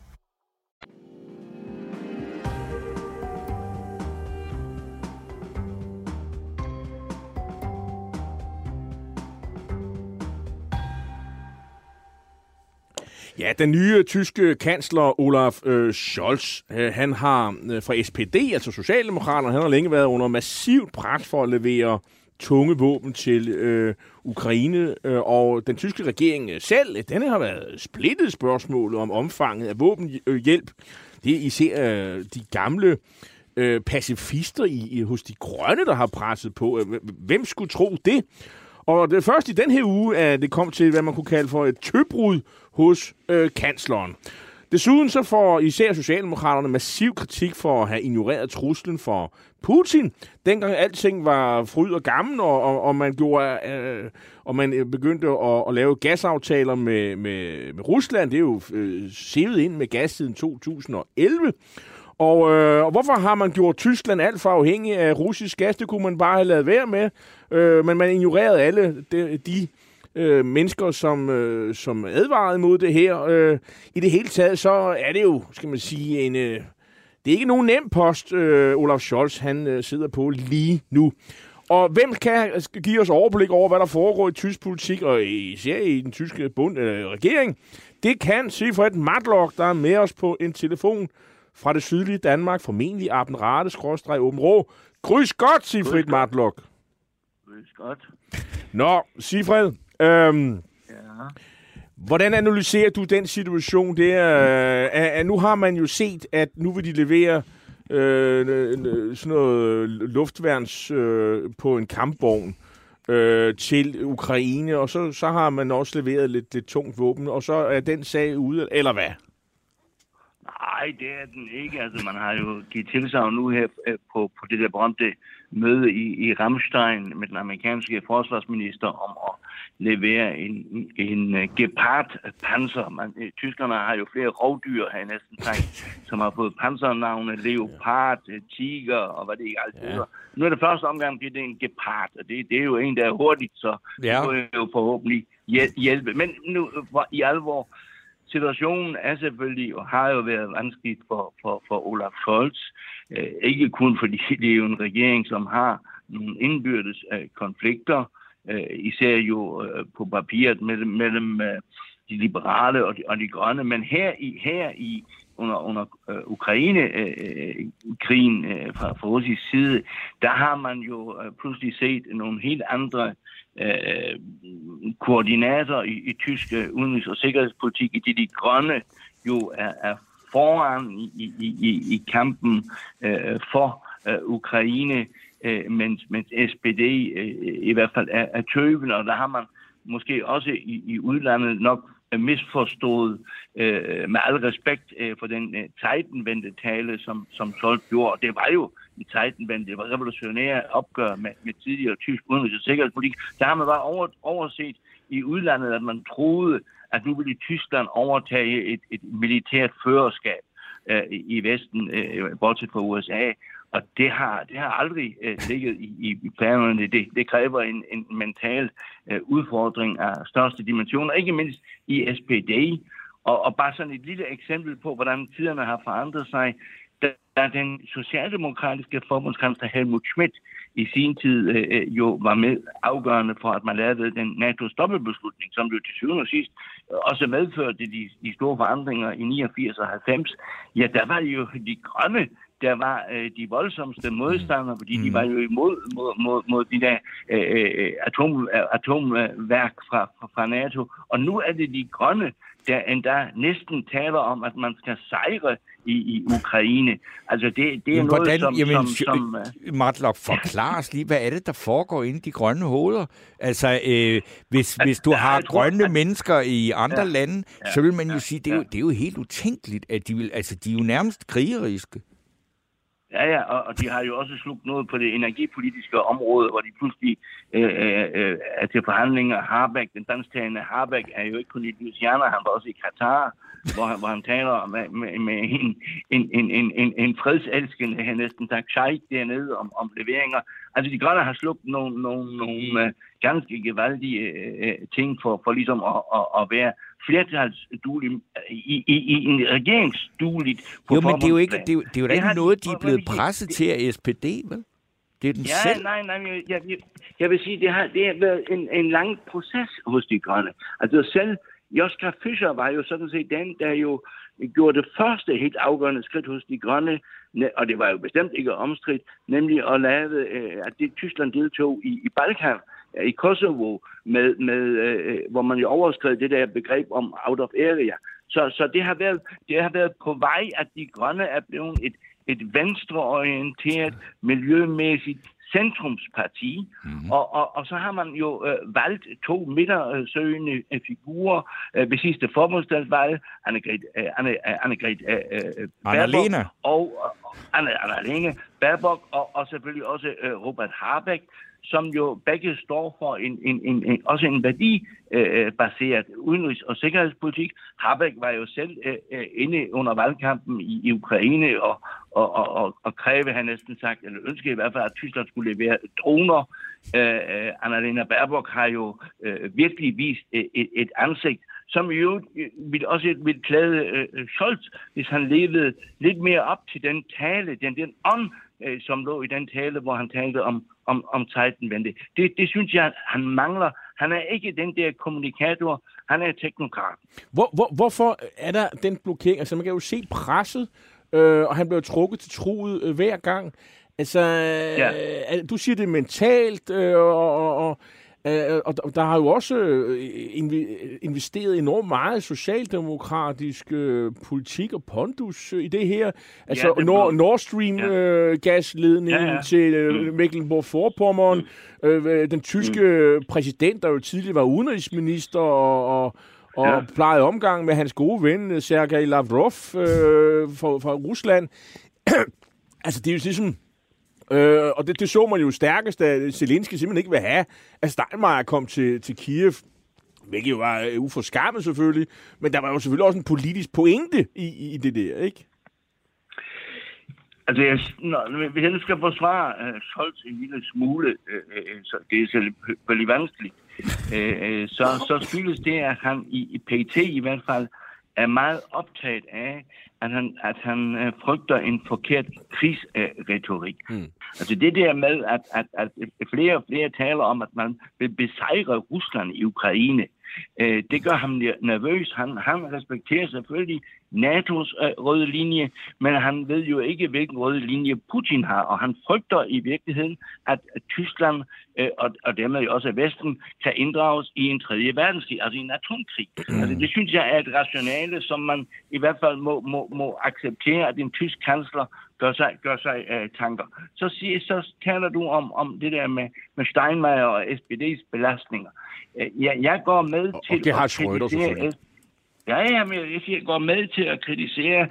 Ja, den nye tyske kansler Olaf øh, Scholz, øh, han har øh, fra SPD, altså Socialdemokraterne, han har længe været under massivt pres for at levere tunge våben til øh, Ukraine, øh, og den tyske regering øh, selv, øh, den har været splittet spørgsmålet om omfanget af våbenhjælp. Det er især øh, de gamle øh, pacifister i, i, hos de grønne, der har presset på. Øh, hvem skulle tro det? Og det først i den her uge, at det kom til, hvad man kunne kalde for et tøbrud hos øh, kansleren. Desuden så får især Socialdemokraterne massiv kritik for at have ignoreret truslen for Putin. Dengang alting var fryd og gammel, og, og, og man gjorde, øh, og man øh, begyndte at, at lave gasaftaler med, med, med Rusland. Det er jo øh, sevet ind med gas siden 2011. Og, øh, og hvorfor har man gjort Tyskland alt for afhængig af russisk gas? Det kunne man bare have lavet være med. Øh, men man ignorerede alle de, de øh, mennesker, som, øh, som advarede mod det her. Øh, I det hele taget, så er det jo, skal man sige, en... Øh, det er ikke nogen nem post, øh, Olaf Scholz han øh, sidder på lige nu. Og hvem kan give os overblik over, hvad der foregår i tysk politik, og især i den tyske bund, øh, regering? Det kan Sifred Matlock, der er med os på en telefon fra det sydlige Danmark, formentlig Abenrate, skråstreg Åben Rå. Grys godt, Sifred Matlock. Grys godt. Nå, Sifred, øhm, Ja. hvordan analyserer du den situation der? Øh, at, at nu har man jo set, at nu vil de levere øh, n- n- sådan noget luftværns øh, på en kampvogn øh, til Ukraine, og så, så har man også leveret lidt, lidt tungt våben, og så er den sag ude, eller hvad? Nej, det er den ikke. Altså, man har jo givet tilsagn nu her øh, på, på det der berømte møde i, i Ramstein med den amerikanske forsvarsminister om at levere en, en uh, gepard-panser. Man, øh, tyskerne har jo flere rovdyr, har jeg næsten sagt, som har fået pansernavne, leopard, øh, tiger og hvad det ikke alt hedder. Nu er det første omgang, bliver det en gepard, og det, det er jo en, der er hurtigt, så Ja. det må jo forhåbentlig hjæl- hjælpe. Men nu, i alvor, situationen er selvfølgelig og har jo været vanskeligt for, for, for Olaf Scholz. Øh, ikke kun fordi det er jo en regering, som har nogle indbyrdes øh, konflikter, øh, især jo øh, på papiret mellem, mellem øh, de liberale og de, og de grønne, men her i, her i under, under øh, Ukraine-krigen øh, øh, øh, fra, fra russisk side, der har man jo øh, pludselig set nogle helt andre øh, koordinater i, i tysk øh, udenrigs- og sikkerhedspolitik, i det de grønne jo er, er foran i, i, i, i kampen øh, for øh, Ukraine, øh, mens, mens SPD øh, i hvert fald er, er tøvende, og der har man måske også i, i udlandet nok misforstået øh, med al respekt øh, for den øh, tale, som, som Scholz gjorde. Og det var jo i Zeitenwende, det var revolutionære opgør med, med tidligere tysk udenrigs- og sikkerhedspolitik. Der har man bare over, overset i udlandet, at man troede, at nu ville Tyskland overtage et, et militært førerskab øh, i Vesten, øh, bortset fra USA. Og det har, det har aldrig øh, ligget i, i i planerne. Det, det kræver en, en mental øh, udfordring af største dimensioner, ikke mindst i SPD. Og, og bare sådan et lille eksempel på, hvordan tiderne har forandret sig. Da, da den socialdemokratiske forbundskansler Helmut Schmidt i sin tid øh, øh jo var med afgørende for, at man lavede den NATO's dobbeltbeslutning, som jo til syvende og sidst også medførte de, de store forandringer i 89 og 90. Ja, der var jo de grønne, der var øh, de voldsomste modstandere, fordi de var jo imod mod, mod, mod de der øh, øh, atom, øh, atomværk fra, fra, NATO. Og nu er det de grønne, der endda næsten taler om, at man skal sejre i, i Ukraine. Altså det, det er Jamen, noget, hvordan, som... jamen, som, som øh, Matlock, forklar os lige, hvad er det, der foregår inde i de grønne hoveder? Altså, øh, hvis, hvis du ja, har jeg tror, grønne at- mennesker i andre Ja, lande, ja, så vil man jo ja, sige, det er, jo, det er jo helt utænkeligt, at de vil, altså, de er jo nærmest krigeriske. Ja, ja, og, og de har jo også slugt noget på det energipolitiske område, hvor de pludselig øh, øh, øh er til forhandlinger. Harbeck, den dansktalende Harbeck, er jo ikke kun i Louisiana, han var også i Katar, hvor han, hvor han taler med, med, med en, en, en, en, en, en fredselskende, han næsten sagt, sheik dernede om, om leveringer. Altså, de grønne har slugt nogle, nogle, nogle øh, ganske gevaldige øh, øh, ting for, for ligesom at, at, at være flertalsduelig i, i, i en regeringsdueligt på Jo, men det er jo, ikke, det er jo, det er jo da Det ikke noget, de er blevet presset til af SPD, vel? Det er den Ja, selv. nej, nej, jeg, jeg, jeg vil sige, det har, det har været en, en lang proces hos de grønne. Altså selv Joschka Fischer var jo sådan set den, der jo gjorde det første helt afgørende skridt hos de grønne, ne- og det var jo bestemt ikke omstridt, nemlig at lave, øh, at det, Tyskland deltog i, i Balkan, i Kosovo, med, med, øh, hvor man jo overskred det der begreb om out of area. Så, så det, har været, det har været på vej, at de grønne er blevet et, et venstreorienteret, miljømæssigt centrumsparti, mm-hmm. og, og, og så har man jo øh, valgt to midtersøgende øh, figurer øh, ved sidste formålsdagsvalg, Annegret, øh, Anne, øh, Annegret øh, øh, Anna-Lena. og, og Anne, Baerbock, og, og selvfølgelig også øh, Robert Habeck, som jo begge står for en, en, en, en også en værdibaseret øh, udenrigs- og sikkerhedspolitik. Habeck var jo selv øh, øh, inde under valgkampen i, i Ukraine og, og, og, og, og kræve, han næsten sagt, eller ønskede i hvert fald, at Tyskland skulle levere droner. Øh, øh Annalena Baerbock har jo øh, virkelig vist øh, et, et ansigt, som jo vil også vil klæde øh, Scholz, hvis han levede lidt mere op til den tale, den, den ånd, øh, som lå i den tale, hvor han talte om, om, om Zeitenwende. Det, det synes jeg, han mangler. Han er ikke den der kommunikator, han er teknokrat. Hvor, hvor, hvorfor er der den blokering? Altså man kan jo se presset, øh, og han bliver trukket til truet øh, hver gang. Altså, ja. øh, du siger det mentalt, øh, og, og, og Øh, og der har jo også øh, investeret enormt meget socialdemokratisk øh, politik og pondus i det her. Altså ja, Nord, Nord Stream ja. øh, gasledningen ja, ja. til øh, mm. Mecklenburg-Vorpommern. Mm. Øh, den tyske mm. præsident, der jo tidligere var udenrigsminister og, og og ja. plejede omgang med hans gode ven, Sergej Lavrov øh, fra, fra Rusland. altså, det er jo ligesom Øh, Øh, og det, det så man jo stærkest, at Zelensky simpelthen ikke vil have, at Steinmeier kom til, til Kiev. Hvilket jo var øh, uforskammet selvfølgelig. Men der var jo selvfølgelig også en politisk pointe i, i, det der, ikke? Altså, jeg, når, hvis jeg skal forsvare øh, uh, Scholz en lille smule, uh, så det er selvfølgelig vanskeligt, uh, uh, så, så skyldes det, at han i, i PT i hvert fald er meget optaget af, at han, at han uh, frygter en forkert krigsretorik. Uh, mm. Altså det der med, at, at, at flere og flere taler om, at man vil besejre Rusland i Ukraine, øh, det gør ham nervøs. Han, han respekterer selvfølgelig NATO's øh, røde linje, men han ved jo ikke, hvilken røde linje Putin har, og han frygter i virkeligheden, at, Tyskland øh, og, og dermed også Vesten kan inddrages i en tredje verdenskrig, altså i en atomkrig. Altså, det synes jeg er et rationale, som man i hvert fald må, må, må acceptere, at en tysk kansler gør sig, gør sig uh, tanker. Så, siger, så taler du om, om det der med, med Steinmeier og SPD's belastninger. Uh, ja, jeg går med og, til og det har at kritisere... Ja, ja, men jeg siger, jeg går med til at kritisere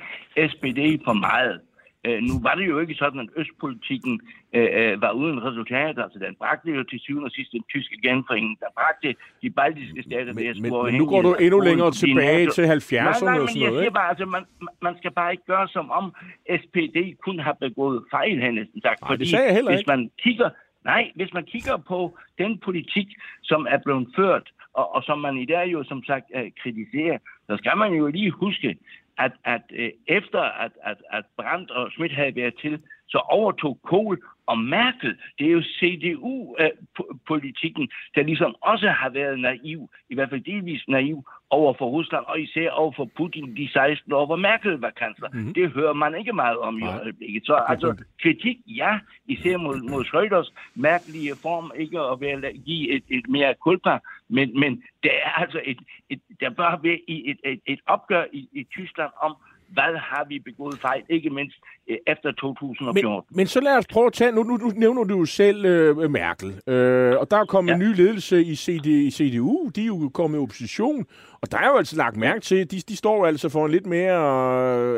SPD for meget. Øh, nu var det jo ikke sådan, at østpolitikken øh, øh, var uden resultater. Altså, den bragte jo til syvende og sidst den tyske genforening. Der bragte de baltiske stater men, men, men nu går du endnu længere tilbage til 70'erne og sådan noget, jeg siger bare, altså, man, man skal bare ikke gøre som om SPD kun har begået fejl, han næsten sagt. Nej, det sagde jeg heller ikke. Hvis man kigger, nej, hvis man kigger på den politik, som er blevet ført, og, og som man i dag jo som sagt øh, kritiserer, så skal man jo lige huske, at, at øh, efter at, at, at Brandt og Schmidt havde været til, så overtog Kohl og Merkel. Det er jo CDU-politikken, der ligesom også har været naiv, i hvert fald delvis naiv, over for Rusland, og især over for Putin de 16 år, hvor Merkel var kansler. Mm-hmm. Det hører man ikke meget om i øjeblikket. Så altså, kritik, ja, især mod, mod Schröders mærkelige form, ikke at være, give et, et mere kulpa, men, men det er altså et, et, der bør være et, et, et opgør i, i Tyskland om, hvad har vi begået fejl, ikke mindst øh, efter 2014. Men, men så lad os prøve at tage, nu, nu, nu nævner du jo selv øh, Merkel, øh, og der er kommet ja. en ny ledelse i, CD, i CDU, de er jo kommet i opposition, og der er jo altså lagt mærke til, de, de står altså for en lidt mere,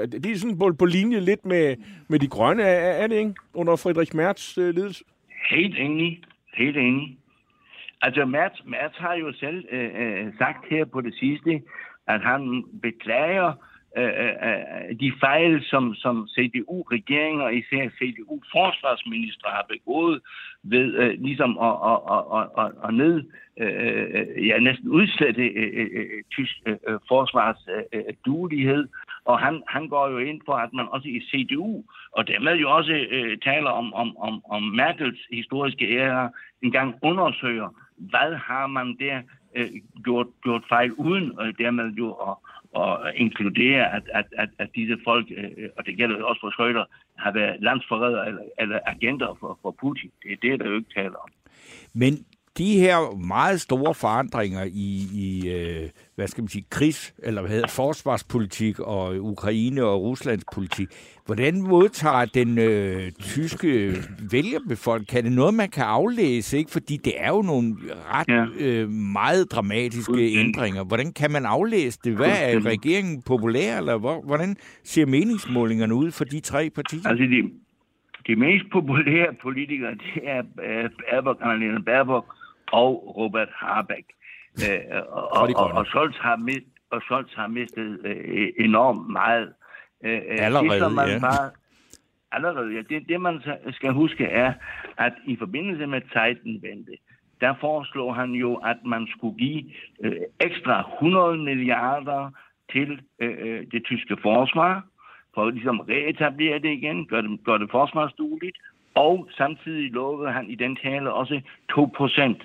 øh, de er sådan på, på linje lidt med, med de grønne, er, er det ikke, under Friedrich Merz øh, ledelse? Helt enig, helt enig. Altså, Merz, Merz har jo selv øh, øh, sagt her på det sidste, at han beklager Øh, de fejl, som, som CDU-regeringer, især CDU-forsvarsminister har begået ved øh, ligesom at, at, at, at, at ned, øh, ja, næsten udslette øh, øh, øh, øh tysk øh, øh forsvarsduelighed. Og han, han går jo ind for, at man også i CDU, og dermed jo også øh, taler om, om, om, om Merkels historiske ære, engang undersøger, hvad har man der øh, gjort, gjort fejl uden, og dermed jo at og inkludere, at, at, at, at disse folk, øh, og det gælder også for Schröder, har været landsforrædere eller, eller agenter for, for Putin. Det er det, der jo ikke taler om. Men de her meget store forandringer i, i øh, hvad skal man sige, krigs- eller hvad hedder forsvarspolitik og Ukraine og Ruslands politik, hvordan modtager den øh, tyske vælgerbefolkning? Kan det noget, man kan aflæse? Ikke? Fordi det er jo nogle ret øh, meget dramatiske ændringer. Hvordan kan man aflæse det? Hvad er regeringen populær, eller hvordan ser meningsmålingerne ud for de tre partier? Altså, de, de mest populære politikere, det er Baerbock, Annalena Baerbock og Robert Habeck. Øh, og, og, og, og, Scholz har mist, og Scholz har mistet øh, enormt meget. Øh, øh allerede, det, man ja. Bare, allerede, ja. Det, det, man skal huske, er, at i forbindelse med Zeitenwende, der foreslår han jo, at man skulle give øh, ekstra 100 milliarder til øh, øh, det tyske forsvar, for at ligesom reetablere det igen, gøre det, gøre det forsvarsdueligt, og samtidig lovede han i den tale også 2 procent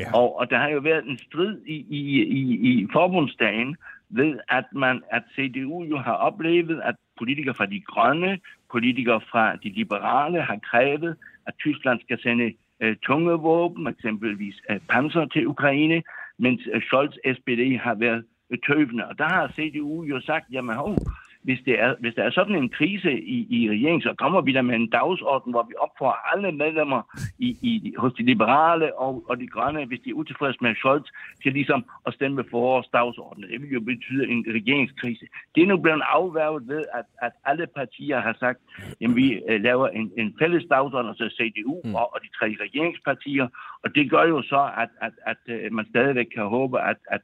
Ja. Og, og der har jo været en strid i, i, i, i forbundsdagen ved, at man at CDU jo har oplevet, at politikere fra de grønne, politikere fra de liberale har krævet, at Tyskland skal sende øh, tunge våben, eksempelvis øh, panser til Ukraine, mens øh, Scholz SPD har været øh, tøvende. Og der har CDU jo sagt, jamen hov, hvis, det er, hvis der er sådan en krise i, i regeringen, så kommer vi der med en dagsorden, hvor vi opfordrer alle medlemmer i, i, hos de liberale og, og de grønne, hvis de er utilfredse med Scholz, til ligesom at stemme for vores dagsorden. Det vil jo betyde en regeringskrise. Det er nu blevet afværget ved, at, at alle partier har sagt, at vi uh, laver en, en fælles dagsorden, altså CDU mm. og, og de tre regeringspartier, og det gør jo så, at, at, at, at man stadigvæk kan håbe, at, at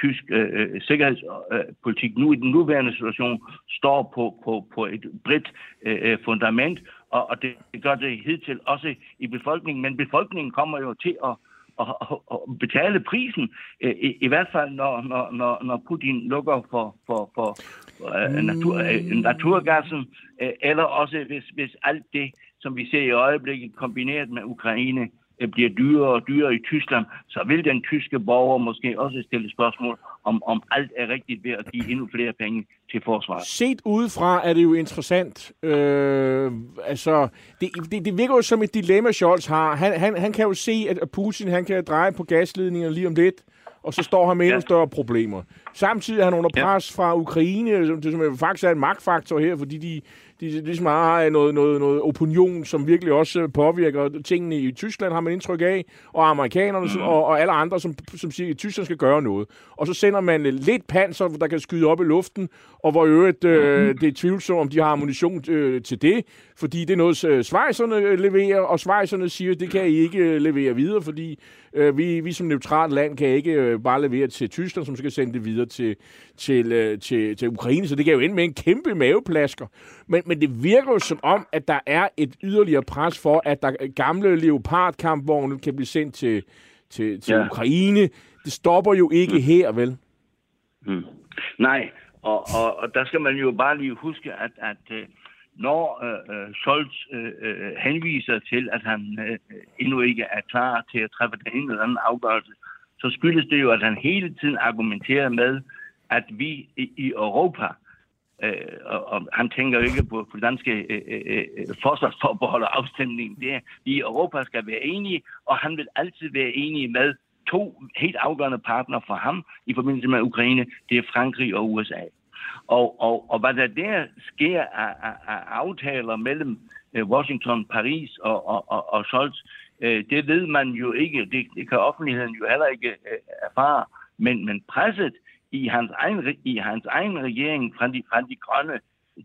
tysk øh, øh, sikkerhedspolitik nu i den nuværende situation står på, på, på et bredt øh, øh fundament, og, og det gør det hidtil også i befolkningen. Men befolkningen kommer jo til at, at, at betale prisen, øh, i, i hvert fald når, når, når, når Putin lukker for, for, for øh, natur, øh, naturgassen, øh, eller også hvis, hvis alt det, som vi ser i øjeblikket, kombineret med Ukraine, bliver dyrere og dyrere i Tyskland, så vil den tyske borger måske også stille spørgsmål, om, om alt er rigtigt ved at give endnu flere penge til forsvaret. Set udefra er det jo interessant. Øh, altså, det, det, det virker jo som et dilemma, Scholz har. Han, han, han kan jo se, at Putin han kan dreje på gasledningen lige om lidt, og så står han med ja. endnu større problemer. Samtidig er han under pres ja. fra Ukraine, som, som faktisk er en magtfaktor her, fordi de, de ligesom har noget, noget, noget opinion, som virkelig også påvirker tingene i Tyskland, har man indtryk af, og amerikanerne mm. og, og alle andre, som, som siger, at Tyskland skal gøre noget. Og så sender man lidt panser, der kan skyde op i luften, og hvor i øvrigt øh, mm. det er tvivlsomt, om de har ammunition øh, til det, fordi det er noget, øh, svejserne leverer, og svejserne siger, at det kan I ikke øh, levere videre, fordi øh, vi, vi som neutralt land kan ikke øh, bare levere til Tyskland, som skal sende det videre til, til, øh, til, til Ukraine, så det kan jo ende med en kæmpe maveplasker. Men, men det virker jo som om, at der er et yderligere pres for, at der gamle Leopard-kampvogne kan blive sendt til, til, til ja. Ukraine. Det stopper jo ikke mm. her, vel? Mm. Nej, og, og, og der skal man jo bare lige huske, at, at øh, når øh, øh, Scholz øh, øh, henviser til, at han øh, endnu ikke er klar til at træffe den ene eller anden afgørelse, så skyldes det jo, at han hele tiden argumenterer med, at vi i, i Europa, øh, og, og han tænker jo ikke på, på danske øh øh, øh, øh, forsvarsforbehold og afstemning, det er, vi i Europa skal være enige, og han vil altid være enige med to helt afgørende partner for ham i forbindelse med Ukraine, det er Frankrig og USA. Og, og, og hvad der der sker af, af, af aftaler mellem øh, Washington, Paris og, og, og, og Scholz, øh, det ved man jo ikke. Det, det kan offentligheden jo heller ikke øh, erfare. Men, men presset i hans egen, i hans egen regering fra de, fra de grønne,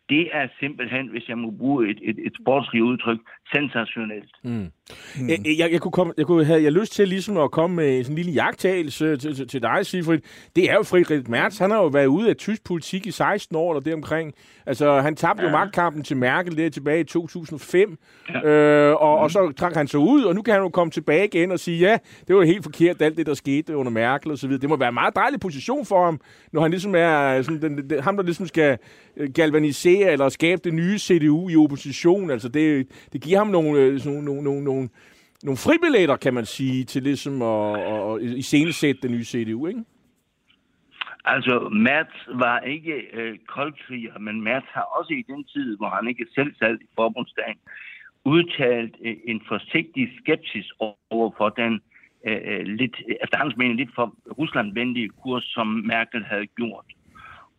det er simpelthen, hvis jeg må bruge et, et, et sportsligt udtryk, sensationelt. Mm. Mm. Jeg, jeg, jeg, kunne komme, jeg kunne have jeg lyst til ligesom at komme med sådan en lille jagttagelse til, til, til dig, Sigfrid. Det er jo Friedrich Merz. Han har jo været ude af tysk politik i 16 år eller deromkring. Altså, han tabte ja. jo magtkampen til Merkel der tilbage i 2005. Ja. Øh, og, mm. og så trak han sig ud, og nu kan han jo komme tilbage igen og sige, ja, det var helt forkert, alt det, der skete under Merkel og så videre. Det må være en meget dejlig position for ham, når han ligesom er sådan, den, den, ham, der ligesom skal øh, galvanisere eller skabe det nye CDU i opposition. Altså, det, det giver ham nogle, øh, sådan, nogle, nogle, nogle, nogle fribilletter, kan man sige, til ligesom at, at, iscenesætte den nye CDU, ikke? Altså, Merz var ikke øh, koldkriger, men Merz har også i den tid, hvor han ikke selv sad i forbundsdagen, udtalt øh, en forsigtig skepsis over for den øh, øh lidt, efter hans mening lidt for ruslandvenlige kurs, som Merkel havde gjort.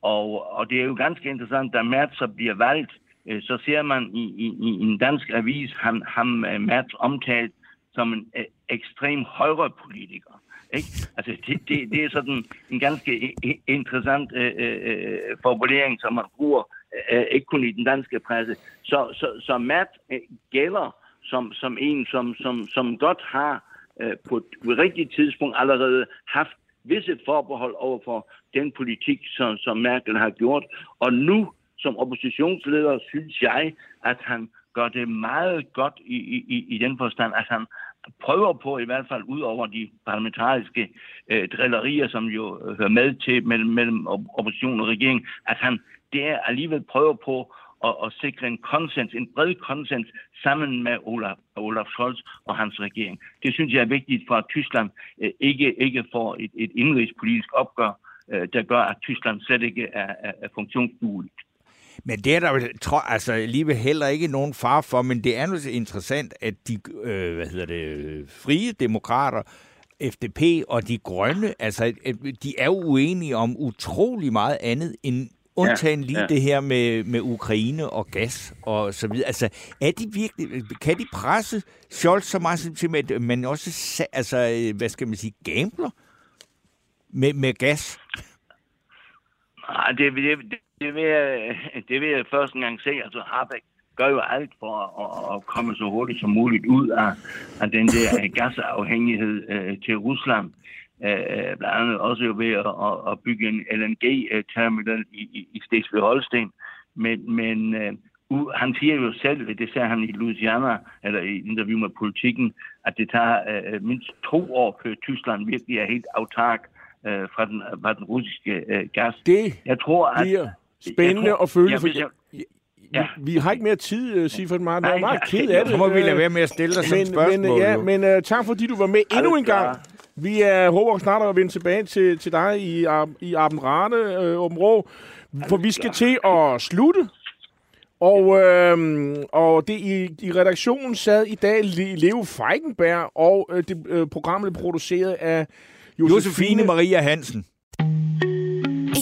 Og, og det er jo ganske interessant, da Merz så bliver valgt, Øh, så ser man i, i, i en dansk avis ham, ham Mads omtalt som en øh, ekstrem højre politiker. Ikke? Altså, det, det, det er sådan en ganske interessant øh, øh, formulering, som man bruger øh, ikke kun i den danske presse. Så, så, så Matt øh, gælder som, som en, som, som, som godt har øh, på et rigtigt tidspunkt allerede haft visse forbehold over for den politik, som, som Merkel har gjort. Og nu som oppositionsleder synes jeg, at han gør det meget godt i, i, i den forstand, at han prøver på, i hvert fald ud over de parlamentariske øh, drillerier, som jo hører med til mellem, mellem opposition og regering, at han der alligevel prøver på at, at sikre en konsens, en bred konsens sammen med Olaf, Olaf Scholz og hans regering. Det synes jeg er vigtigt for, at Tyskland øh, ikke, ikke får et, et indrigspolitisk opgør, øh, der gør, at Tyskland slet ikke er, er, er funktionsdueligt. Men det er der tror, altså, alligevel heller ikke nogen far for, men det er nu interessant, at de øh, hvad hedder det, frie demokrater, FDP og de grønne, altså, de er uenige om utrolig meget andet end undtagen lige ja. det her med, med Ukraine og gas og så videre. Altså, er de virkelig, kan de presse Scholz så meget, som at man også, altså, hvad skal man sige, gambler med, med gas? Nej, det, det, det vil, jeg, det vil jeg først en gang se. Altså, Harbeck gør jo alt for at, at komme så hurtigt som muligt ud af, af den der gasafhængighed øh, til Rusland. Øh, blandt andet også jo ved at, at, at bygge en LNG-terminal i, i, i Slesvig-Holsten. Men, men øh, uh, han siger jo selv, det sagde han i Louisiana, eller i interview med politikken, at det tager øh, mindst to år, før Tyskland virkelig er helt autark øh, fra, den, fra den russiske øh, gas. Det jeg tror, at, bliver spændende tror, at følge, ja, for jeg, Ja. Vi, vi har ikke mere tid, uh, Sifert Martin. Jeg er meget ked af det. Så må vi lade være med at stille dig sådan spørgsmål. Men, ja, men uh, tak fordi du var med endnu en gang. Vi er håber snart at vende tilbage til, til dig i, i Rane, øh, Åben Rå, for vi skal til at slutte. Og, øh, og det i, i redaktionen sad i dag Leo Feigenberg, og øh, det, øh, programmet er produceret af Josefine, Josefine Maria Hansen.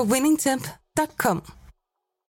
på winningtemp.com.